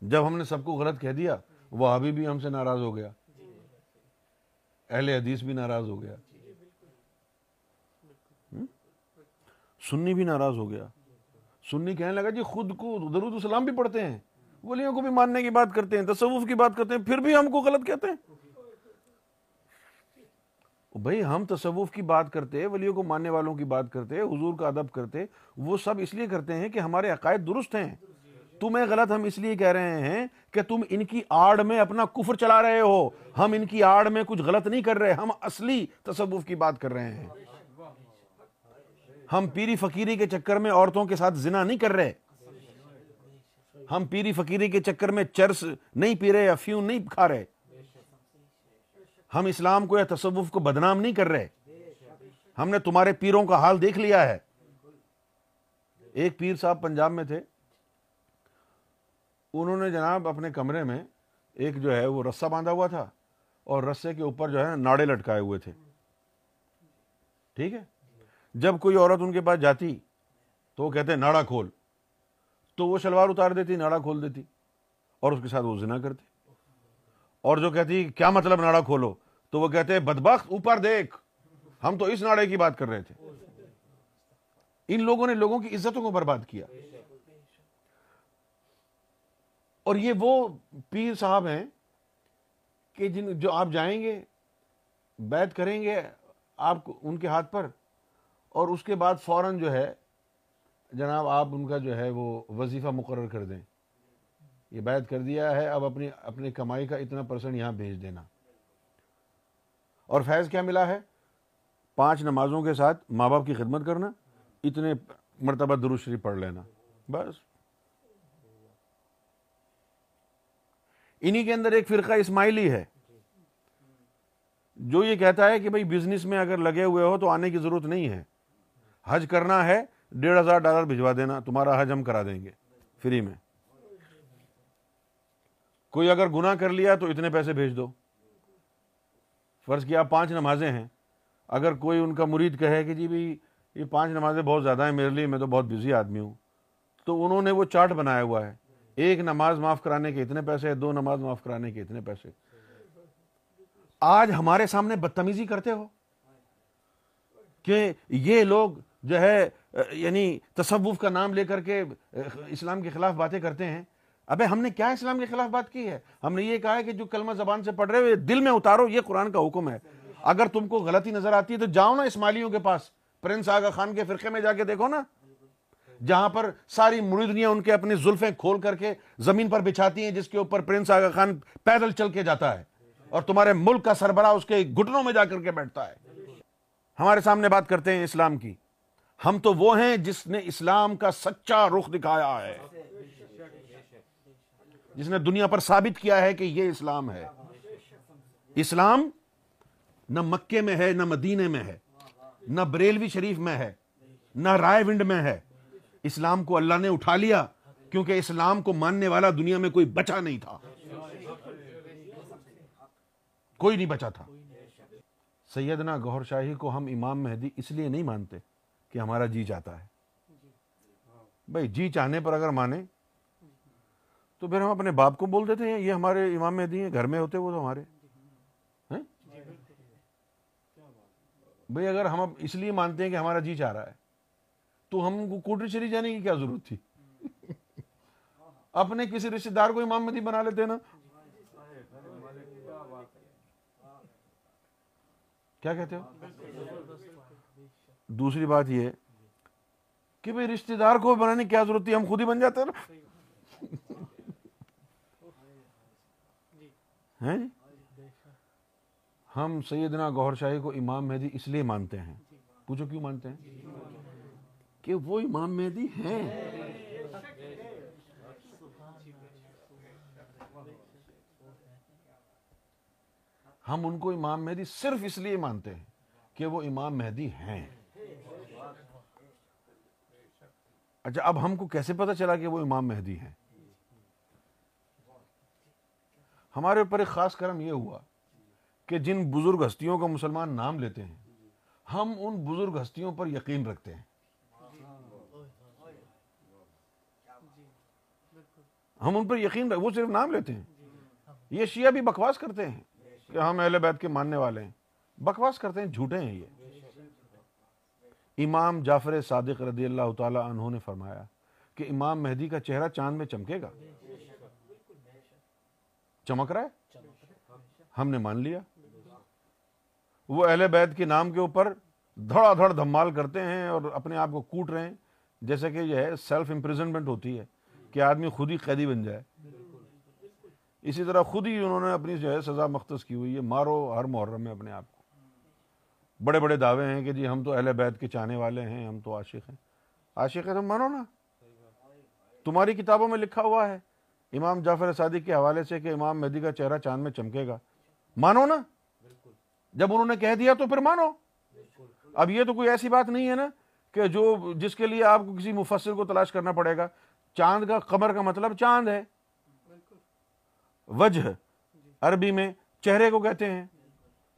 جب ہم نے سب کو غلط کہہ دیا، وہ ابھی بھی ہم سے ناراض ہو گیا۔ اہل حدیث بھی ناراض ہو گیا۔ سنی بھی ناراض ہو گیا۔ سنی کہنے لگا جی خود کو درود السلام بھی پڑھتے ہیں، ولیوں کو بھی ماننے کی بات کرتے ہیں، تصوف کی بات کرتے ہیں، پھر بھی ہم کو غلط کہتے ہیں۔ بھائی، ہم تصوف کی بات کرتے، ولیوں کو ماننے والوں کی بات کرتے، حضور کا ادب کرتے، وہ سب اس لیے کرتے ہیں کہ ہمارے عقائد درست ہیں۔ تمہیں غلط ہم اس لیے کہہ رہے ہیں کہ تم ان کی آڑ میں اپنا کفر چلا رہے ہو۔ ہم ان کی آڑ میں کچھ غلط نہیں کر رہے، ہم اصلی تصوف کی بات کر رہے ہیں۔ ہم پیری فقیری کے چکر میں عورتوں کے ساتھ زنا نہیں کر رہے۔ ہم پیری فقیری کے چکر میں چرس نہیں پی رہے یا فیون نہیں کھا رہے۔ ہم اسلام کو یا تصوف کو بدنام نہیں کر رہے۔ ہم نے تمہارے پیروں کا حال دیکھ لیا ہے۔ ایک پیر صاحب پنجاب میں تھے۔ انہوں نے جناب اپنے کمرے میں ایک جو ہے وہ رسا باندھا ہوا تھا اور رسے کے اوپر جو ہے ناڑے لٹکائے ہوئے تھے۔ ٹھیک ہے؟ جب کوئی عورت ان کے پاس جاتی تو وہ کہتے ناڑا کھول۔ تو وہ شلوار اتار دیتی، ناڑا کھول دیتی اور اس کے ساتھ وہ زنا کرتی اور جو کہتی کیا مطلب ناڑا کھولو، تو وہ کہتے بدبخت اوپر دیکھ۔ ہم تو اس ناڑے کی بات کر رہے تھے۔ ان لوگوں نے لوگوں کی عزتوں کو برباد کیا۔ اور یہ وہ پیر صاحب ہیں کہ جن جو آپ جائیں گے، بیت کریں گے آپ ان کے ہاتھ پر، اور اس کے بعد فوراً جو ہے، جناب آپ ان کا جو ہے وہ وظیفہ مقرر کر دیں۔ یہ بیعت کر دیا ہے، اب اپنی اپنی کمائی کا اتنا پرسنٹ یہاں بھیج دینا۔ اور فیض کیا ملا ہے؟ پانچ نمازوں کے ساتھ ماں باپ کی خدمت کرنا، اتنے مرتبہ درست پڑھ لینا۔ بس۔ انہی کے اندر ایک فرقہ اسماعیلی ہے۔ جو یہ کہتا ہے کہ بھائی بزنس میں اگر لگے ہوئے ہو تو آنے کی ضرورت نہیں ہے۔ حج کرنا ہے، ڈیڑھ ہزار ڈالر بھجوا دینا، تمہارا حج ہم کرا دیں گے، فری میں۔ کوئی اگر گناہ کر لیا تو اتنے پیسے بھیج دو۔ فرض کیا پانچ نمازیں ہیں۔ اگر کوئی ان کا مرید کہے کہ جی بھائی یہ پانچ نمازیں بہت زیادہ ہیں میرے لیے، میں تو بہت بزی آدمی ہوں۔ تو انہوں نے وہ چارٹ بنایا ہوا ہے۔ ایک نماز معاف کرانے کے اتنے پیسے، دو نماز معاف کرانے کے اتنے پیسے۔ آج ہمارے سامنے بدتمیزی کرتے ہو کہ یہ لوگ جو ہے یعنی تصوف کا نام لے کر کے، اسلام کے خلاف باتیں کرتے ہیں۔ ابے ہم نے کیا اسلام کے خلاف بات کی ہے؟ ہم نے یہ کہا ہے کہ جو کلمہ زبان سے پڑھ رہے ہوئے دل میں اتارو، یہ قرآن کا حکم ہے۔ اگر تم کو غلطی نظر آتی ہے تو جاؤ نا اسماعیلیوں کے پاس۔ پرنس آگا خان کے فرقے میں جا کے دیکھو نا۔ جہاں پر ساری مریدنیاں ان کے اپنی زلفیں کھول کر کے زمین پر بچھاتی ہیں، جس کے اوپر پرنس آگا خان پیدل چل کے جاتا ہے۔ اور تمہارے ملک کا سربراہ اس کے گھٹنوں میں جا کر کے بیٹھتا ہے۔ ہمارے سامنے بات کرتے ہیں اسلام کی۔ ہم تو وہ ہیں جس نے اسلام کا سچا رخ دکھایا ہے۔ جس نے دنیا پر ثابت کیا ہے کہ یہ اسلام ہے۔ اسلام نہ مکے میں ہے، نہ مدینے میں ہے، نہ بریلوی شریف میں ہے، نہ رائے ونڈ میں ہے۔ اسلام کو اللہ نے اٹھا لیا کیونکہ اسلام کو ماننے والا دنیا میں کوئی بچا نہیں تھا۔ کوئی نہیں بچا تھا۔ سیدنا گہر شاہی کو ہم امام مہدی اس لیے نہیں مانتے کہ ہمارا جی چاہتا ہے۔ بھائی جی چاہنے پر اگر مانے تو پھر ہم اپنے باپ کو بول دیتے ہیں یہ ہمارے امام مہدی ہیں گھر میں ہوتے وہ تو ہمارے۔ بھائی اگر ہم اس لیے مانتے ہیں کہ ہمارا جی چاہ رہا ہے تو ہم کو کوٹری شری جانے کی کیا ضرورت تھی؟ اپنے کسی رشتے دار کو امام مہدی بنا لیتے نا۔ کیا کہتے ہو؟ دوسری بات یہ کہ بھائی رشتے دار کو بنانے کی کیا ضرورت تھی؟ ہم خود ہی بن جاتے نا۔ جی؟ ہم سیدنا گوھر شاہی کو امام مہدی اس لیے مانتے ہیں۔ پوچھو کیوں مانتے ہیں؟ کہ وہ امام مہدی ہیں۔ ہم ان کو امام مہدی صرف اس لیے مانتے ہیں کہ وہ امام مہدی ہیں۔ اچھا اب ہم کو کیسے پتا چلا کہ وہ امام مہدی ہیں؟ ہمارے اوپر ایک خاص کرم یہ ہوا کہ جن بزرگ ہستیوں کا مسلمان نام لیتے ہیں، ہم ان بزرگ ہستیوں پر یقین رکھتے ہیں۔ ہم ان پر یقین رکھ... وہ صرف نام لیتے ہیں۔ یہ شیعہ بھی بکواس کرتے ہیں کہ ہم اہل بیت کے ماننے والے ہیں۔ بکواس کرتے ہیں، جھوٹے ہیں یہ۔ امام جعفر صادق رضی اللہ تعالی عنہ نے فرمایا کہ امام مہدی کا چہرہ چاند میں چمکے گا۔ چمک رہا ہے؟ ہم نے مان لیا۔ وہ اہل بیت کے نام کے اوپر دھڑا دھڑ دھمال کرتے ہیں اور اپنے آپ کو کوٹ رہے ہیں۔ جیسے کہ یہ ہے سیلف امپریزنمنٹ ہوتی ہے کہ آدمی خود ہی قیدی بن جائے۔ اسی طرح خود ہی انہوں نے اپنی جو ہے سزا مختص کی ہوئی ہے۔ مارو ہر محرم میں اپنے آپ کو۔ بڑے بڑے دعوے ہیں کہ جی ہم تو اہل بیت کے چاہنے والے ہیں، ہم تو عاشق ہیں۔ عاشق ہے تم مانو نا۔ تمہاری کتابوں میں لکھا ہوا ہے۔ امام جعفر صادق کے حوالے سے کہ امام مہدی کا چہرہ چاند میں چمکے گا۔ مانو نا؟ جب انہوں نے کہہ دیا تو پھر مانو۔ اب یہ تو کوئی ایسی بات نہیں ہے نا کہ جو جس کے لیے آپ کو کسی مفسر کو تلاش کرنا پڑے گا۔ چاند کا قمر کا مطلب چاند ہے۔ وجہ۔ عربی میں چہرے کو کہتے ہیں۔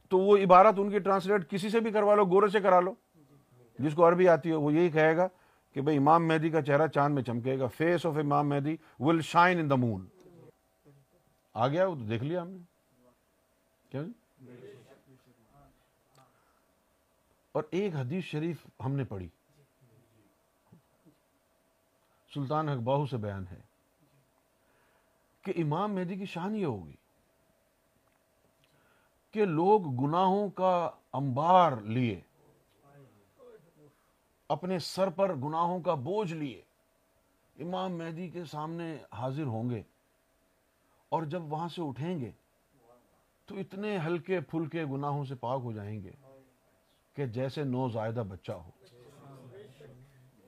تو وہ عبارت ان کی ٹرانسلیٹ کسی سے بھی کروا لو گورے سے کرا لو۔ جس کو عربی آتی ہے وہ یہی کہے گا۔ کہ بھئی امام مہدی کا چہرہ چاند میں چمکے گا۔ فیس آف امام مہدی ول شائن ان دا مون آ گیا وہ تو دیکھ لیا ہم نے۔ کیا جی؟ اور ایک حدیث شریف ہم نے پڑھی۔ سلطان حق باہو سے بیان ہے کہ امام مہدی کی شان یہ ہوگی کہ لوگ گناہوں کا انبار لیے۔ اپنے سر پر گناہوں کا بوجھ لیے۔ امام مہدی کے سامنے حاضر ہوں گے اور جب وہاں سے اٹھیں گے تو اتنے ہلکے پھلکے گناہوں سے پاک ہو جائیں گے کہ جیسے نو زائدہ بچہ ہو۔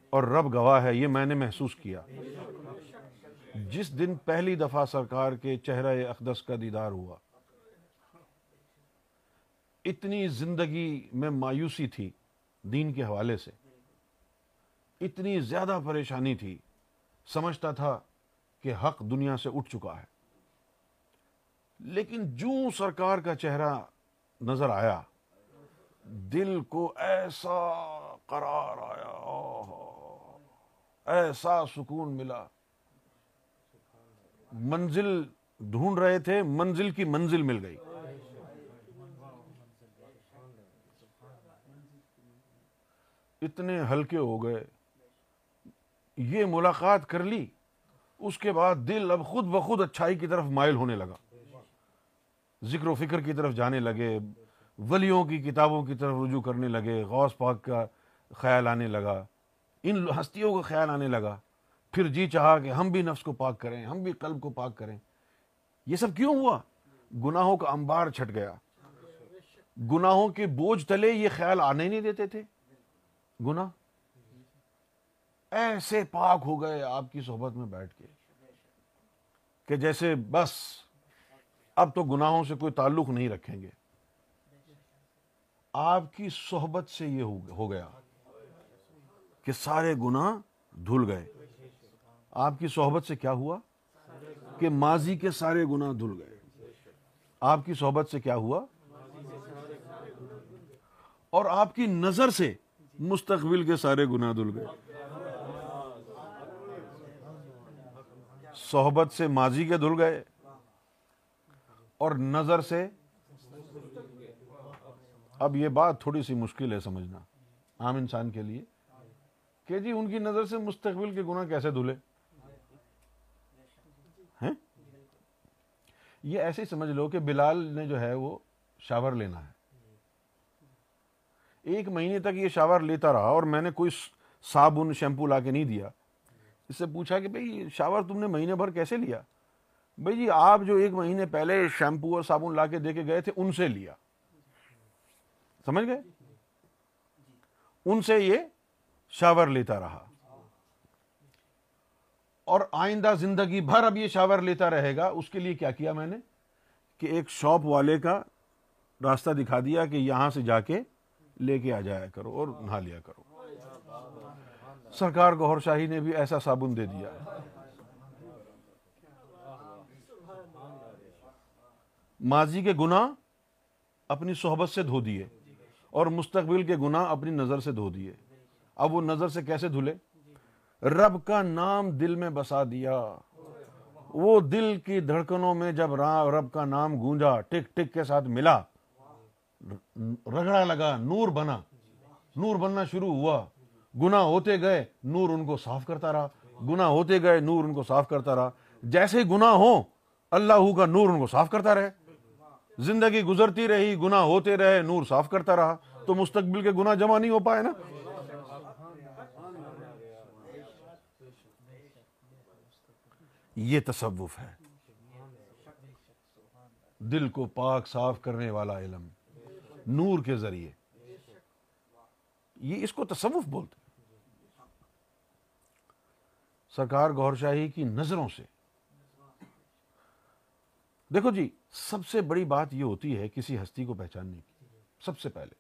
اور رب گواہ ہے، یہ میں نے محسوس کیا۔ جس دن پہلی دفعہ سرکار کے چہرہ اقدس کا دیدار ہوا، اتنی زندگی میں مایوسی تھی دین کے حوالے سے۔ اتنی زیادہ پریشانی تھی، سمجھتا تھا کہ حق دنیا سے اٹھ چکا ہے۔ لیکن جو سرکار کا چہرہ نظر آیا، دل کو ایسا قرار آیا ایسا سکون ملا۔ منزل ڈھونڈ رہے تھے، منزل کی منزل مل گئی۔ اتنے ہلکے ہو گئے۔ یہ ملاقات کر لی، اس کے بعد دل اب خود بخود اچھائی کی طرف مائل ہونے لگا۔ ذکر و فکر کی طرف جانے لگے، ولیوں کی کتابوں کی طرف رجوع کرنے لگے، غوث پاک کا خیال آنے لگا، ان ہستیوں کا خیال آنے لگا۔ پھر جی چاہا کہ ہم بھی نفس کو پاک کریں، ہم بھی قلب کو پاک کریں۔ یہ سب کیوں ہوا؟ گناہوں کا انبار چھٹ گیا۔ گناہوں کے بوجھ تلے یہ خیال آنے نہیں دیتے تھے۔ گناہ؟ ایسے پاک ہو گئے آپ کی صحبت میں بیٹھ کے کہ جیسے بس اب تو گناہوں سے کوئی تعلق نہیں رکھیں گے۔ آپ کی صحبت سے یہ ہو گیا کہ سارے گناہ دھل گئے۔ آپ کی صحبت سے کیا ہوا کہ ماضی کے سارے گناہ دھل گئے۔ آپ کی صحبت سے کیا ہوا اور آپ کی نظر سے مستقبل کے سارے گناہ دھل گئے۔ صحبت سے ماضی کے دھل گئے اور نظر سے اب یہ بات تھوڑی سی مشکل ہے سمجھنا عام انسان کے لیے کہ جی ان کی نظر سے مستقبل کے گناہ کیسے دھلے؟ یہ ایسے ہی سمجھ لو کہ بلال نے جو ہے وہ شاور لینا ہے۔ ایک مہینے تک یہ شاور لیتا رہا اور میں نے کوئی صابن شیمپو لا کے نہیں دیا۔ اس سے پوچھا کہ بھئی شاور تم نے مہینے بھر کیسے لیا؟ بھئی جی آپ جو ایک مہینے پہلے شیمپو اور صابن لا کے دے کے گئے تھے، ان سے لیا۔ سمجھ گئے؟ ان سے یہ شاور لیتا رہا۔ اور آئندہ زندگی بھر اب یہ شاور لیتا رہے گا۔ اس کے لیے کیا کیا میں نے؟ کہ ایک شاپ والے کا راستہ دکھا دیا کہ یہاں سے جا کے لے کے آ جایا کرو اور نہا لیا کرو۔ سرکار گوھر شاہی نے بھی ایسا صابن دے دیا۔ ماضی کے گناہ اپنی صحبت سے دھو دیے اور مستقبل کے گناہ اپنی نظر سے دھو دیے۔ اب وہ نظر سے کیسے دھلے؟ رب کا نام دل میں بسا دیا۔ وہ دل کی دھڑکنوں میں جب رب کا نام گونجا، ٹک ٹک کے ساتھ ملا، رگڑا لگا، نور بنا۔ نور بننا شروع ہوا۔ گنا ہوتے گئے، نور ان کو صاف کرتا رہا۔ گنا ہوتے گئے، نور ان کو صاف کرتا رہا۔ جیسے گنا ہو اللہ کا نور ان کو صاف کرتا رہے۔ زندگی گزرتی رہی گنا ہوتے رہے، نور صاف کرتا رہا۔ تو مستقبل کے گنا جمع نہیں ہو پائے نا۔ یہ تصوف ہے۔ دل کو پاک صاف کرنے والا علم، نور کے ذریعے۔ یہ اس کو تصوف بولتے سرکار گور شاہی کی نظروں سے۔ دیکھو جی سب سے بڑی بات یہ ہوتی ہے کسی ہستی کو پہچاننے کی، سب سے پہلے۔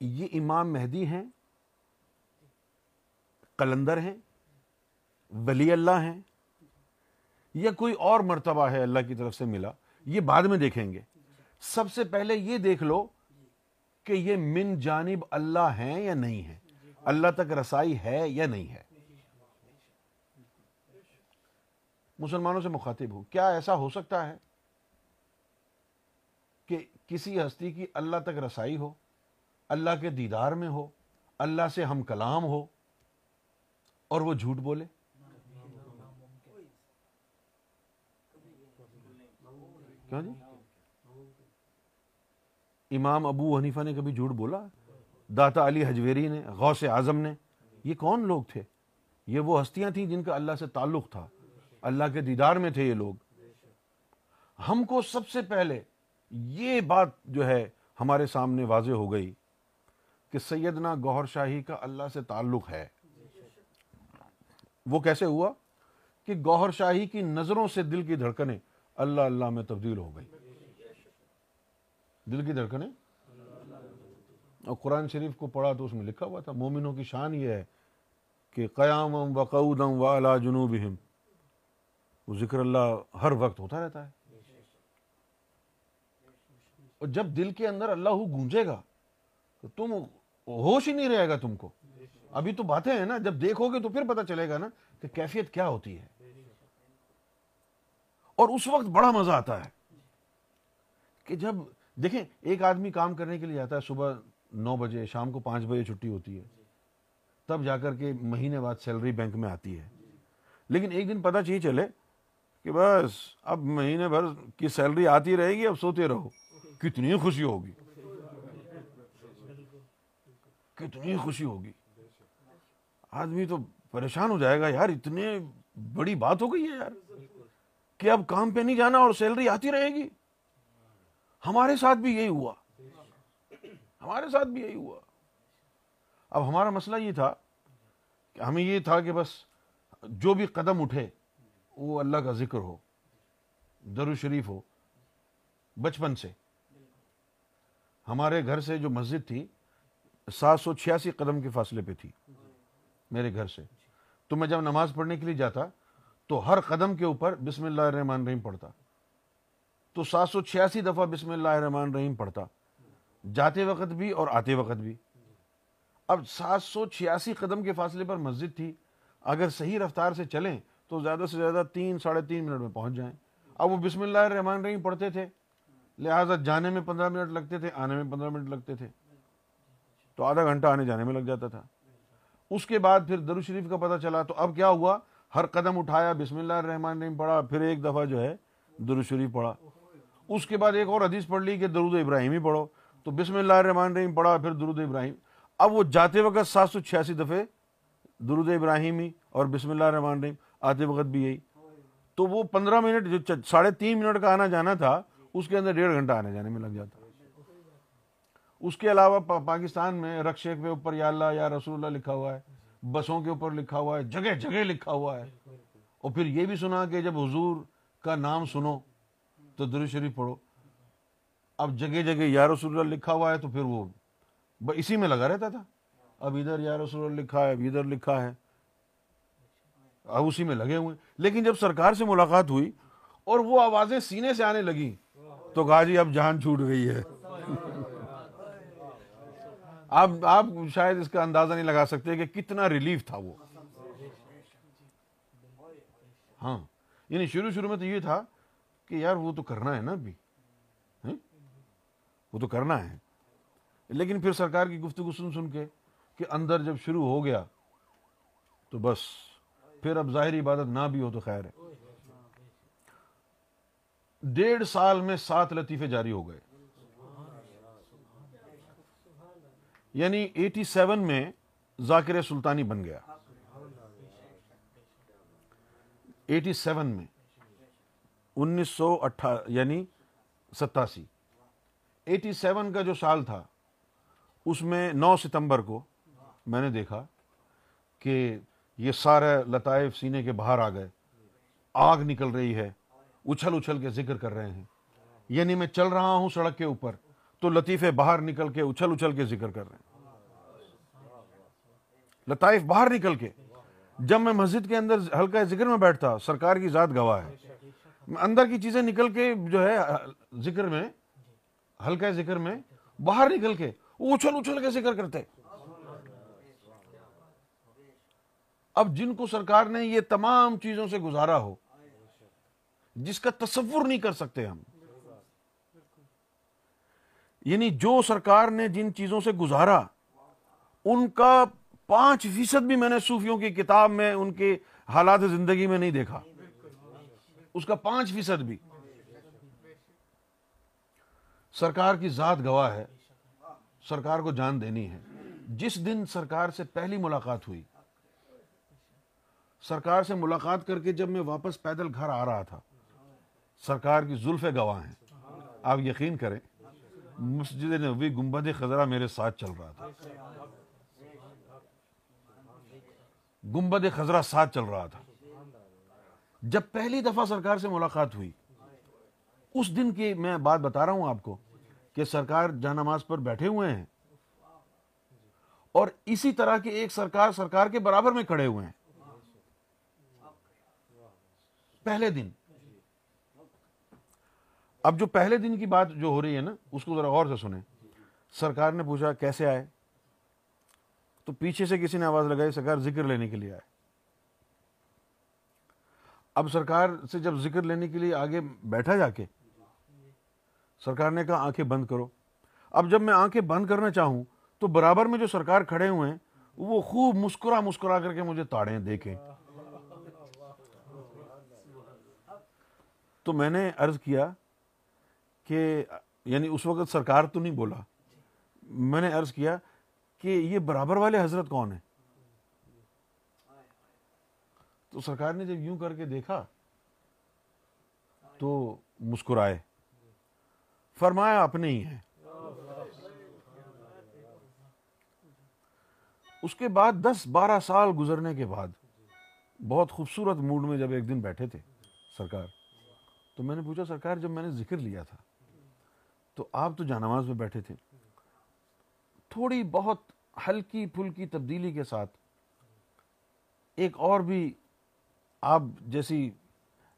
یہ امام مہدی ہیں کلندر ہیں، ولی اللہ ہیں، یا کوئی اور مرتبہ ہے اللہ کی طرف سے ملا، یہ بعد میں دیکھیں گے۔ سب سے پہلے یہ دیکھ لو کہ یہ من جانب اللہ ہیں یا نہیں ہے اللہ تک رسائی ہے یا نہیں ہے؟ مسلمانوں سے مخاطب ہوں۔ کیا ایسا ہو سکتا ہے کہ کسی ہستی کی اللہ تک رسائی ہو، اللہ کے دیدار میں ہو، اللہ سے ہم کلام ہو اور وہ جھوٹ بولے؟ کیوں جی؟ امام ابو حنیفہ نے کبھی جھوٹ بولا؟ داتا علی حجویری نے، غوث اعظم نے۔ یہ کون لوگ تھے؟ یہ وہ ہستیاں تھیں جن کا اللہ سے تعلق تھا۔ اللہ کے دیدار میں تھے یہ لوگ۔ ہم کو سب سے پہلے یہ بات جو ہے ہمارے سامنے واضح ہو گئی کہ سیدنا گوھر شاہی کا اللہ سے تعلق ہے۔ وہ کیسے ہوا؟ کہ گوھر شاہی کی نظروں سے دل کی دھڑکنیں اللہ اللہ میں تبدیل ہو گئی۔ دل کی دھڑکنیں؟ اور قرآن شریف کو پڑھا تو اس میں لکھا ہوا تھا، مومنوں کی شان یہ ہے کہ قیام وقعودم وعلا جنوبہم۔ وہ ذکر اللہ ہر وقت ہوتا رہتا ہے۔ اور جب دل کے اندر اللہ گونجے گا، تو تم ہوش ہی نہیں رہے گا تم کو۔ ابھی تو باتیں ہیں نا، جب دیکھو گے تو پھر پتہ چلے گا نا کہ کیفیت کیا ہوتی ہے۔ اور اس وقت بڑا مزہ آتا ہے کہ جب دیکھیں، ایک آدمی کام کرنے کے لیے جاتا ہے، صبح نو بجے، شام کو پانچ بجے چھٹی ہوتی ہے۔ تب جا کر کے مہینے بعد سیلری بینک میں آتی ہے۔ لیکن ایک دن پتہ چاہیے چلے کہ بس، اب مہینے بھر کی سیلری آتی رہے گی، اب سوتے رہو۔ کتنی خوشی ہوگی۔ کتنی خوشی ہوگی۔ آدمی تو پریشان ہو جائے گا، یار اتنے بڑی بات ہو گئی ہے یار۔ کہ اب کام پہ نہیں جانا اور سیلری آتی رہے گی۔ ہمارے ساتھ بھی یہی ہوا۔ ہمارے ساتھ بھی یہی ہوا۔ اب ہمارا مسئلہ یہ تھا کہ ہمیں یہ تھا کہ بس جو بھی قدم اٹھے، وہ اللہ کا ذکر ہو، درو شریف ہو، بچپن سے۔ ہمارے گھر سے جو مسجد تھی، سات سو چھیاسی قدم کے فاصلے پہ تھی۔ میرے گھر سے۔ تو میں جب نماز پڑھنے کے لیے جاتا، تو ہر قدم کے اوپر بسم اللہ الرحمن الرحیم پڑھتا۔ تو سات سو چھیاسی دفعہ بسم اللہ الرحمن الرحیم پڑھتا۔ جاتے وقت بھی اور آتے وقت بھی۔ اب سات سو چھیاسی قدم کے فاصلے پر مسجد تھی۔ اگر صحیح رفتار سے چلیں تو زیادہ سے زیادہ تین، ساڑھے تین منٹ میں پہنچ جائیں۔ اب وہ بسم اللہ الرحمن الرحیم پڑھتے تھے۔ لہٰذا جانے میں پندرہ منٹ لگتے تھے، آنے میں پندرہ منٹ لگتے تھے۔ تو آدھا گھنٹہ آنے جانے میں لگ جاتا تھا۔ اس کے بعد پھر درو شریف کا پتہ چلا۔ تو اب کیا ہوا؟ ہر قدم اٹھایا، بسم اللہ الرحمن الرحیم پڑھا، پھر ایک دفعہ جو ہے درو شریف پڑھا۔ اس کے بعد ایک اور حدیث پڑھ لی کہ درود ابراہیم ہی پڑھو۔ تو بسم اللہ الرحمن الرحیم، پڑھا پھر درود ابراہیم۔ اب وہ جاتے وقت سات سو چھیاسی دفعے درود ابراہیمی اور بسم اللہ الرحمن الرحیم، آتے وقت بھی یہی۔ تو وہ پندرہ منٹ جو ساڑھے تین منٹ کا آنا جانا تھا، اس کے اندر ڈیڑھ گھنٹہ آنے جانے میں لگ جاتا۔ اس کے علاوہ پاکستان میں رقشے کے اوپر یا اللہ یا رسول اللہ لکھا ہوا ہے، بسوں کے اوپر لکھا ہوا ہے، جگہ جگہ لکھا ہوا ہے۔ اور پھر یہ بھی سنا کہ جب حضور کا نام سنو تو در شریف پڑھو۔ اب جگہ جگہ یا رسول اللہ لکھا ہوا ہے تو پھر وہ اسی میں لگا رہتا تھا۔ اب ادھر یا رسول اللہ لکھا ہے، اب ادھر لکھا ہے۔ اب اسی میں لگے ہوئے۔ لیکن جب سرکار سے ملاقات ہوئی اور وہ آوازیں سینے سے آنے لگی تو کہا جی اب جان چھوٹ گئی ہے۔ آپ آپ شاید اس کا اندازہ نہیں لگا سکتے کہ کتنا ریلیف تھا وہ۔ ہاں یعنی شروع شروع میں تو یہ تھا کہ یار وہ تو کرنا ہے نا ابھی۔ وہ تو کرنا ہے۔ لیکن پھر سرکار کی گفتگو سن سن کے کہ اندر جب شروع ہو گیا تو بس، پھر اب ظاہری عبادت نہ بھی ہو تو خیر ہے۔ ڈیڑھ سال میں سات لطیفے جاری ہو گئے۔ یعنی ایٹی سیون میں ذاکر سلطانی بن گیا۔ ایٹی سیون میں انیس سو اٹھا یعنی ستاسی۔ ایٹی سیون کا جو سال تھا، اس میں نو ستمبر کو میں نے دیکھا کہ یہ سارے لطائف سینے کے باہر آ گئے، آگ نکل رہی ہے، اچھل اچھل کے ذکر کر رہے ہیں۔ یعنی میں چل رہا ہوں سڑک کے اوپر تو لطیفے باہر نکل کے، اچھل اچھل کے ذکر کر رہے ہیں۔ لطائف باہر نکل کے، جب میں مسجد کے اندر ہلکا ذکر میں بیٹھتا، سرکار کی ذات گواہ ہے۔ اندر کی چیزیں نکل کے جو ہے، ذکر میں ہلکا ذکر میں باہر نکل کے اچھل اچھل کے ذکر کرتے۔ اب جن کو سرکار نے یہ تمام چیزوں سے گزارا ہو، جس کا تصور نہیں کر سکتے ہم یعنی جو سرکار نے جن چیزوں سے گزارا، ان کا پانچ فیصد بھی میں نے صوفیوں کی کتاب میں، ان کے حالات زندگی میں نہیں دیکھا۔ اس کا پانچ فیصد بھی۔ سرکار کی ذات گواہ ہے، سرکار کو جان دینی ہے۔ جس دن سرکار سے پہلی ملاقات ہوئی، سرکار سے ملاقات کر کے جب میں واپس پیدل گھر آ رہا تھا، سرکار کی زلف گواہ ہیں۔ آپ یقین کریں، مسجد نبوی گنبد خزرہ میرے ساتھ چل رہا تھا۔ گنبد خزرہ ساتھ چل رہا تھا۔ جب پہلی دفعہ سرکار سے ملاقات ہوئی اس دن کی میں بات بتا رہا ہوں آپ کو کہ سرکار جانماز پر بیٹھے ہوئے ہیں اور اسی طرح کے ایک سرکار سرکار کے برابر میں کھڑے ہوئے ہیں۔ پہلے دن۔ اب جو پہلے دن کی بات جو ہو رہی ہے نا، اس کو ذرا غور سے سنیں۔ سرکار نے پوچھا، کیسے آئے؟ تو پیچھے سے کسی نے آواز لگائی، سرکار ذکر لینے کے لیے آئے۔ اب سرکار سے جب ذکر لینے کے لیے آگے بیٹھا جا کے سرکار نے کہا آنکھیں بند کرو۔ اب جب میں آنکھیں بند کرنا چاہوں تو برابر میں جو سرکار کھڑے ہوئے ہیں، وہ خوب مسکرا مسکرا کر کے مجھے تاڑیں دیکھیں۔ تو میں نے عرض کیا کہ یعنی اس وقت سرکار تو نہیں بولا۔ میں نے عرض کیا کہ یہ برابر والے حضرت کون ہیں؟ تو سرکار نے جب یوں کر کے دیکھا تو مسکرائے۔ فرمایا اپنے ہی ہیں اس کے بعد دس بارہ سال گزرنے کے بعد، بہت خوبصورت موڈ میں جب ایک دن بیٹھے تھے سرکار، تو میں نے پوچھا، سرکار، جب میں نے ذکر لیا تھا، تو آپ تو جانواز میں بیٹھے تھے۔ تھوڑی بہت ہلکی پھلکی تبدیلی کے ساتھ ایک اور بھی آپ جیسی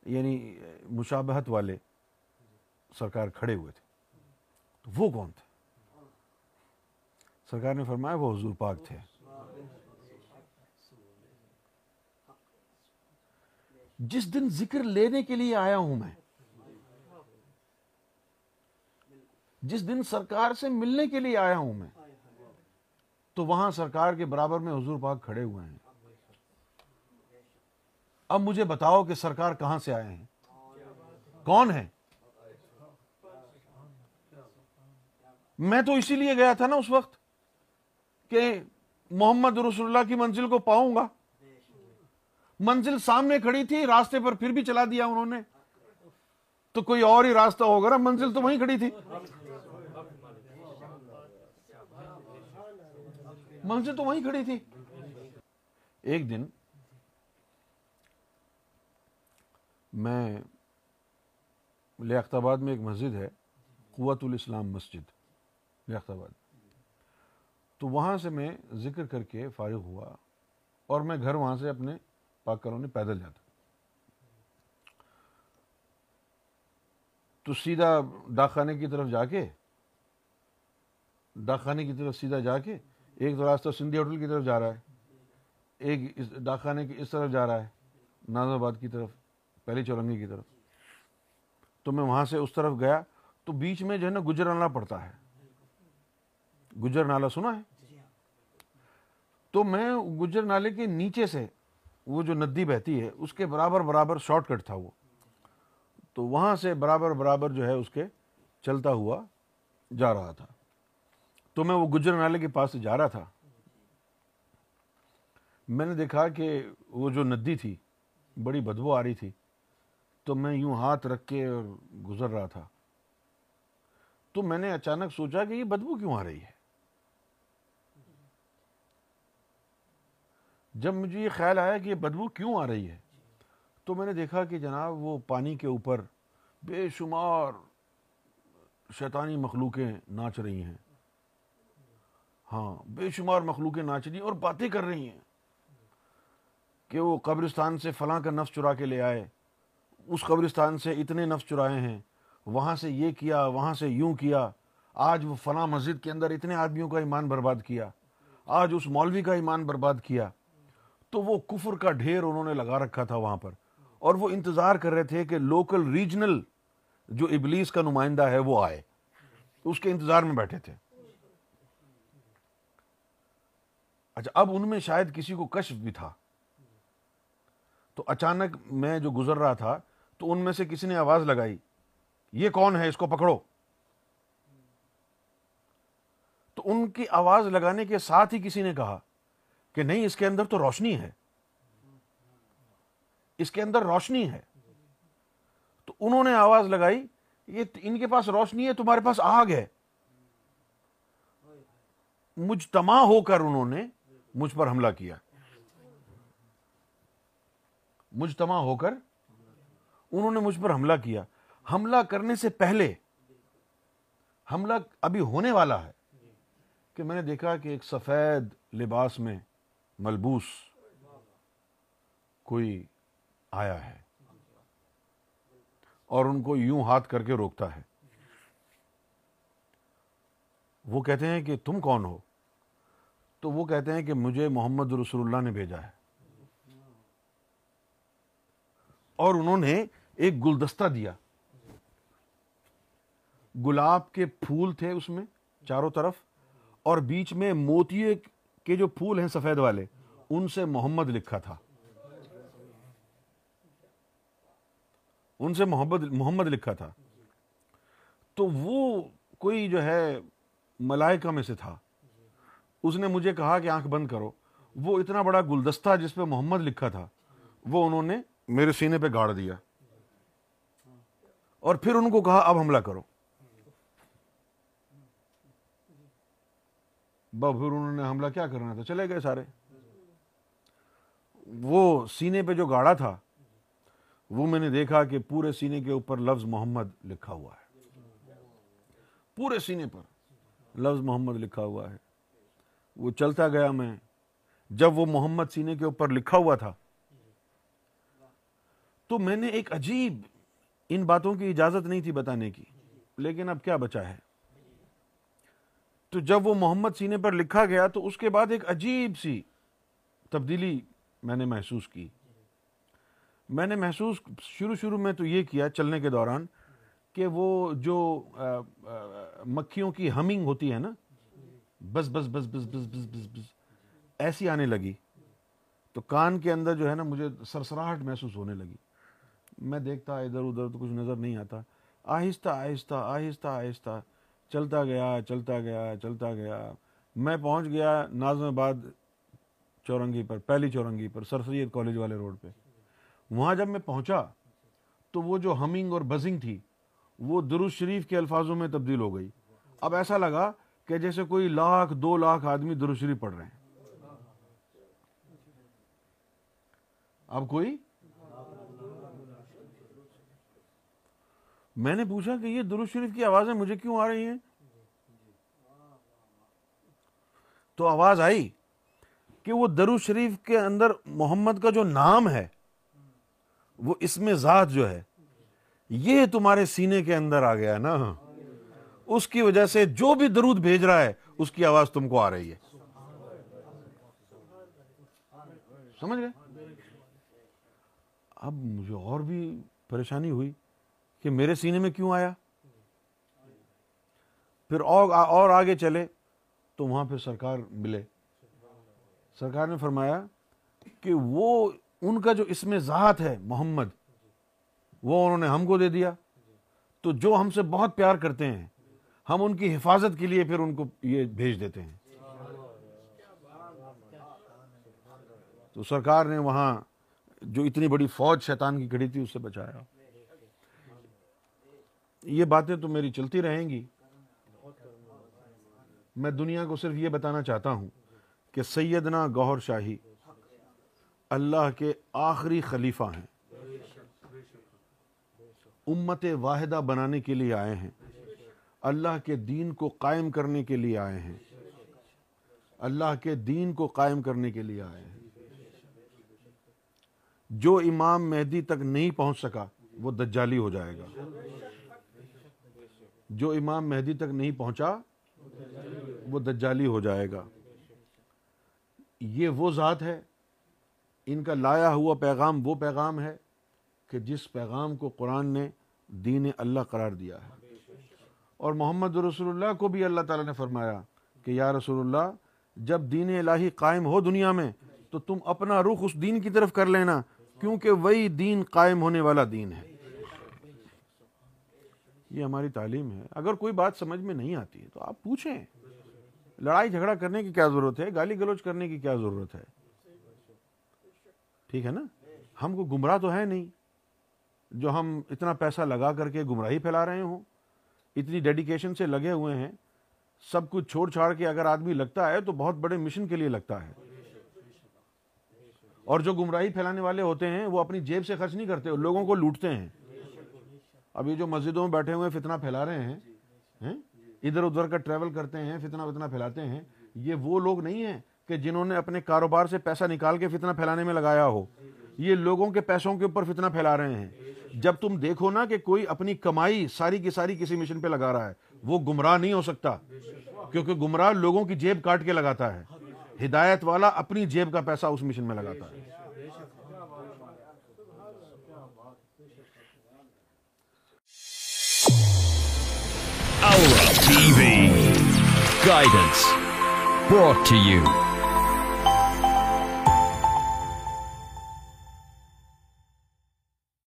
یعنی مشابہت والے سرکار کھڑے ہوئے تھے۔ تو وہ کون تھے سرکار نے فرمایا وہ حضور پاک تھے جس دن ذکر لینے کے لیے آیا ہوں میں جس دن سرکار سے ملنے کے لیے آیا ہوں میں تو وہاں سرکار کے برابر میں حضور پاک کھڑے ہوئے ہیں اب مجھے بتاؤ کہ سرکار کہاں سے آئے ہیں کون ہے میں تو اسی لیے گیا تھا نا اس وقت کہ محمد رسول اللہ کی منزل کو پاؤں گا۔ منزل سامنے کھڑی تھی، راستے پر پھر بھی چلا دیا انہوں نے۔ تو کوئی اور ہی راستہ ہوگا نا، منزل تو وہیں کھڑی تھی۔ منزل تو وہیں کھڑی تھی۔ ایک دن میں لیاقت آباد میں ایک مسجد ہے قوت الاسلام مسجد۔ لیاقت آباد۔ تو وہاں سے میں ذکر کر کے فارغ ہوا اور میں گھر وہاں سے اپنے پاک کرونے پیدل جاتا۔ تو سیدھا ڈاکخانے کی طرف جا کے ڈاکخانے کی طرف سیدھا جا کے ایک تو راستہ سندھی ہوٹل کی طرف جا رہا ہے، ایک ڈاکخانے کی اس طرف جا رہا ہے، ناز آباد کی طرف، پہلی چورنگی کی طرف۔ تو میں وہاں سے اس طرف گیا، تو بیچ میں جو ہے نا گجر پڑتا ہے۔ گجر نالا سنا ہے؟ تو میں گجر نالے کے نیچے سے وہ جو ندی بہتی ہے اس کے برابر برابر شارٹ کٹ تھا وہ۔ تو وہاں سے برابر برابر جو ہے اس کے چلتا ہوا جا رہا تھا۔ تو میں وہ گجر نالے کے پاس سے جا رہا تھا۔ میں نے دیکھا کہ وہ جو ندی تھی بڑی بدبو آ رہی تھی۔ تو میں یوں ہاتھ رکھ کے گزر رہا تھا۔ تو میں نے اچانک سوچا کہ یہ بدبو کیوں آ رہی ہے؟ جب مجھے یہ خیال آیا کہ یہ بدبو کیوں آ رہی ہے، تو میں نے دیکھا کہ جناب وہ پانی کے اوپر بے شمار شیطانی مخلوقیں ناچ رہی ہیں۔ ہاں بے شمار مخلوقیں ناچ رہی ہیں اور باتیں کر رہی ہیں کہ وہ قبرستان سے فلاں کا نفس چرا کے لے آئے۔ اس قبرستان سے اتنے نفس چرائے ہیں، وہاں سے یہ کیا، وہاں سے یوں کیا۔ آج وہ فلاں مسجد کے اندر اتنے آدمیوں کا ایمان برباد کیا۔ آج اس مولوی کا ایمان برباد کیا۔ تو وہ کفر کا ڈھیر انہوں نے لگا رکھا تھا وہاں پر۔ اور وہ انتظار کر رہے تھے کہ لوکل ریجنل جو ابلیس کا نمائندہ ہے وہ آئے۔ اس کے انتظار میں بیٹھے تھے۔ اچھا اب ان میں شاید کسی کو کشف بھی تھا۔ تو اچانک میں جو گزر رہا تھا، تو ان میں سے کسی نے آواز لگائی، یہ کون ہے؟ اس کو پکڑو۔ تو ان کی آواز لگانے کے ساتھ ہی کسی نے کہا کہ نہیں، اس کے اندر تو روشنی ہے۔ اس کے اندر روشنی ہے۔ تو انہوں نے آواز لگائی، یہ ان کے پاس روشنی ہے، تمہارے پاس آگ ہے۔ مجتمع ہو کر انہوں نے مجھ پر حملہ کیا۔ مجتمع ہو کر انہوں نے مجھ پر حملہ کیا۔ حملہ کرنے سے پہلے، حملہ ابھی ہونے والا ہے کہ میں نے دیکھا کہ ایک سفید لباس میں ملبوس کوئی آیا ہے اور ان کو یوں ہاتھ کر کے روکتا ہے۔ وہ کہتے ہیں کہ تم کون ہو؟ تو وہ کہتے ہیں کہ مجھے محمد رسول اللہ نے بھیجا ہے۔ اور انہوں نے ایک گلدستہ دیا۔ گلاب کے پھول تھے اس میں چاروں طرف اور بیچ میں موتی کے جو پھول ہیں سفید والے، ان سے محمد لکھا تھا۔ ان سے محمد محمد لکھا تھا۔ تو وہ کوئی جو ہے ملائکہ میں سے تھا۔ اس نے مجھے کہا کہ آنکھ بند کرو۔ وہ اتنا بڑا گلدستہ جس پہ محمد لکھا تھا، وہ انہوں نے میرے سینے پہ گاڑ دیا۔ اور پھر ان کو کہا، اب حملہ کرو۔ پھر انہوں نے حملہ کیا کرنا تھا؟ چلے گئے سارے۔ وہ سینے پہ جو گاڑا تھا، وہ میں نے دیکھا کہ پورے سینے کے اوپر لفظ محمد لکھا ہوا ہے۔ پورے سینے پر لفظ محمد لکھا ہوا ہے۔ وہ چلتا گیا میں۔ جب وہ محمد سینے کے اوپر لکھا ہوا تھا، تو میں نے ایک عجیب، ان باتوں کی اجازت نہیں تھی بتانے کی، لیکن اب کیا بچا ہے؟ تو جب وہ محمد سینے پر لکھا گیا تو اس کے بعد ایک عجیب سی تبدیلی میں نے محسوس کی۔ میں نے محسوس شروع شروع میں تو یہ کیا چلنے کے دوران کہ وہ جو مکھیوں کی ہمنگ ہوتی ہے نا، بس بس بس بس بس بس بس بس، ایسی آنے لگی۔ تو کان کے اندر جو ہے نا مجھے سرسراہٹ محسوس ہونے لگی۔ میں دیکھتا ادھر ادھر تو کچھ نظر نہیں آتا۔ آہستہ آہستہ آہستہ آہستہ چلتا گیا چلتا گیا چلتا گیا۔ میں پہنچ گیا نازم آباد چورنگی پر، پہلی چورنگی پر، سر سید کالج والے روڈ پہ۔ وہاں جب میں پہنچا تو وہ جو ہمنگ اور بزنگ تھی، وہ درود شریف کے الفاظوں میں تبدیل ہو گئی۔ اب ایسا لگا کہ جیسے کوئی لاکھ، دو لاکھ آدمی درود شریف پڑھ رہے ہیں۔ اب کوئی؟ میں نے پوچھا کہ یہ درود شریف کی آوازیں مجھے کیوں آ رہی ہیں؟ تو آواز آئی کہ وہ درود شریف کے اندر محمد کا جو نام ہے، وہ اس میں ذات جو ہے، یہ تمہارے سینے کے اندر آ گیا نا؟ اس کی وجہ سے جو بھی درود بھیج رہا ہے، اس کی آواز تم کو آ رہی ہے۔ سمجھ گئے؟ اب مجھے اور بھی پریشانی ہوئی۔ کہ میرے سینے میں کیوں آیا؟ پھر اور آگے چلے تو وہاں پہ سرکار ملے۔ سرکار نے فرمایا کہ وہ ان کا جو اس میں ذات ہے محمد، وہ انہوں نے ہم کو دے دیا۔ تو جو ہم سے بہت پیار کرتے ہیں، ہم ان کی حفاظت کے لیے پھر ان کو یہ بھیج دیتے ہیں۔ تو سرکار نے وہاں جو اتنی بڑی فوج شیطان کی کھڑی تھی، اس سے بچایا۔ یہ باتیں تو میری چلتی رہیں گی۔ میں دنیا کو صرف یہ بتانا چاہتا ہوں کہ سیدنا گوہر شاہی اللہ کے آخری خلیفہ ہیں۔ امت واحدہ بنانے کے لیے آئے ہیں۔ اللہ کے دین کو قائم کرنے کے لیے آئے ہیں۔ اللہ کے دین کو قائم کرنے کے لیے آئے ہیں۔ جو امام مہدی تک نہیں پہنچ سکا، وہ دجالی ہو جائے گا۔ جو امام مہدی تک نہیں پہنچا، وہ دجالی ہو جائے گا۔ یہ وہ ذات ہے، ان کا لایا ہوا پیغام وہ پیغام ہے کہ جس پیغام کو قرآن نے دین اللہ قرار دیا ہے۔ اور محمد رسول اللہ کو بھی اللہ تعالیٰ نے فرمایا کہ یا رسول اللہ، جب دین الہی قائم ہو دنیا میں، تو تم اپنا رخ اس دین کی طرف کر لینا، کیونکہ وہی دین قائم ہونے والا دین ہے۔ یہ ہماری تعلیم ہے، اگر کوئی بات سمجھ میں نہیں آتی ہے تو آپ پوچھیں۔ لڑائی جھگڑا کرنے کی کیا ضرورت ہے؟ گالی گلوچ کرنے کی کیا ضرورت ہے؟ ٹھیک ہے نا؟ ہم کو گمراہ تو ہے نہیں۔ جو ہم اتنا پیسہ لگا کر کے گمراہی پھیلا رہے ہوں، اتنی ڈیڈیکیشن سے لگے ہوئے ہیں، سب کچھ چھوڑ چھاڑ کے اگر آدمی لگتا ہے تو بہت بڑے مشن کے لیے لگتا ہے۔ اور جو گمراہی پھیلانے والے ہوتے ہیں، وہ اپنی جیب سے خرچ نہیں کرتے، لوگوں کو لوٹتے ہیں۔ اب یہ جو مسجدوں میں بیٹھے ہوئے فتنہ پھیلا رہے ہیں۔ ادھر ادھر کا ٹریول کرتے ہیں فتنہ فتنہ پھیلاتے ہیں۔ یہ وہ لوگ نہیں ہیں کہ جنہوں نے اپنے کاروبار سے پیسہ نکال کے فتنہ پھیلانے میں لگایا ہو۔ یہ لوگوں کے پیسوں کے اوپر فتنہ پھیلا رہے ہیں۔ جب تم دیکھو نا کہ کوئی اپنی کمائی ساری کی ساری کسی مشن پہ لگا رہا ہے وہ گمراہ نہیں ہو سکتا۔ کیونکہ گمراہ لوگوں کی جیب کاٹ کے لگاتا ہے۔ ہدایت والا اپنی جیب کا پیسہ اس مشن میں لگاتا ہے۔ TV. Guidance. Brought to you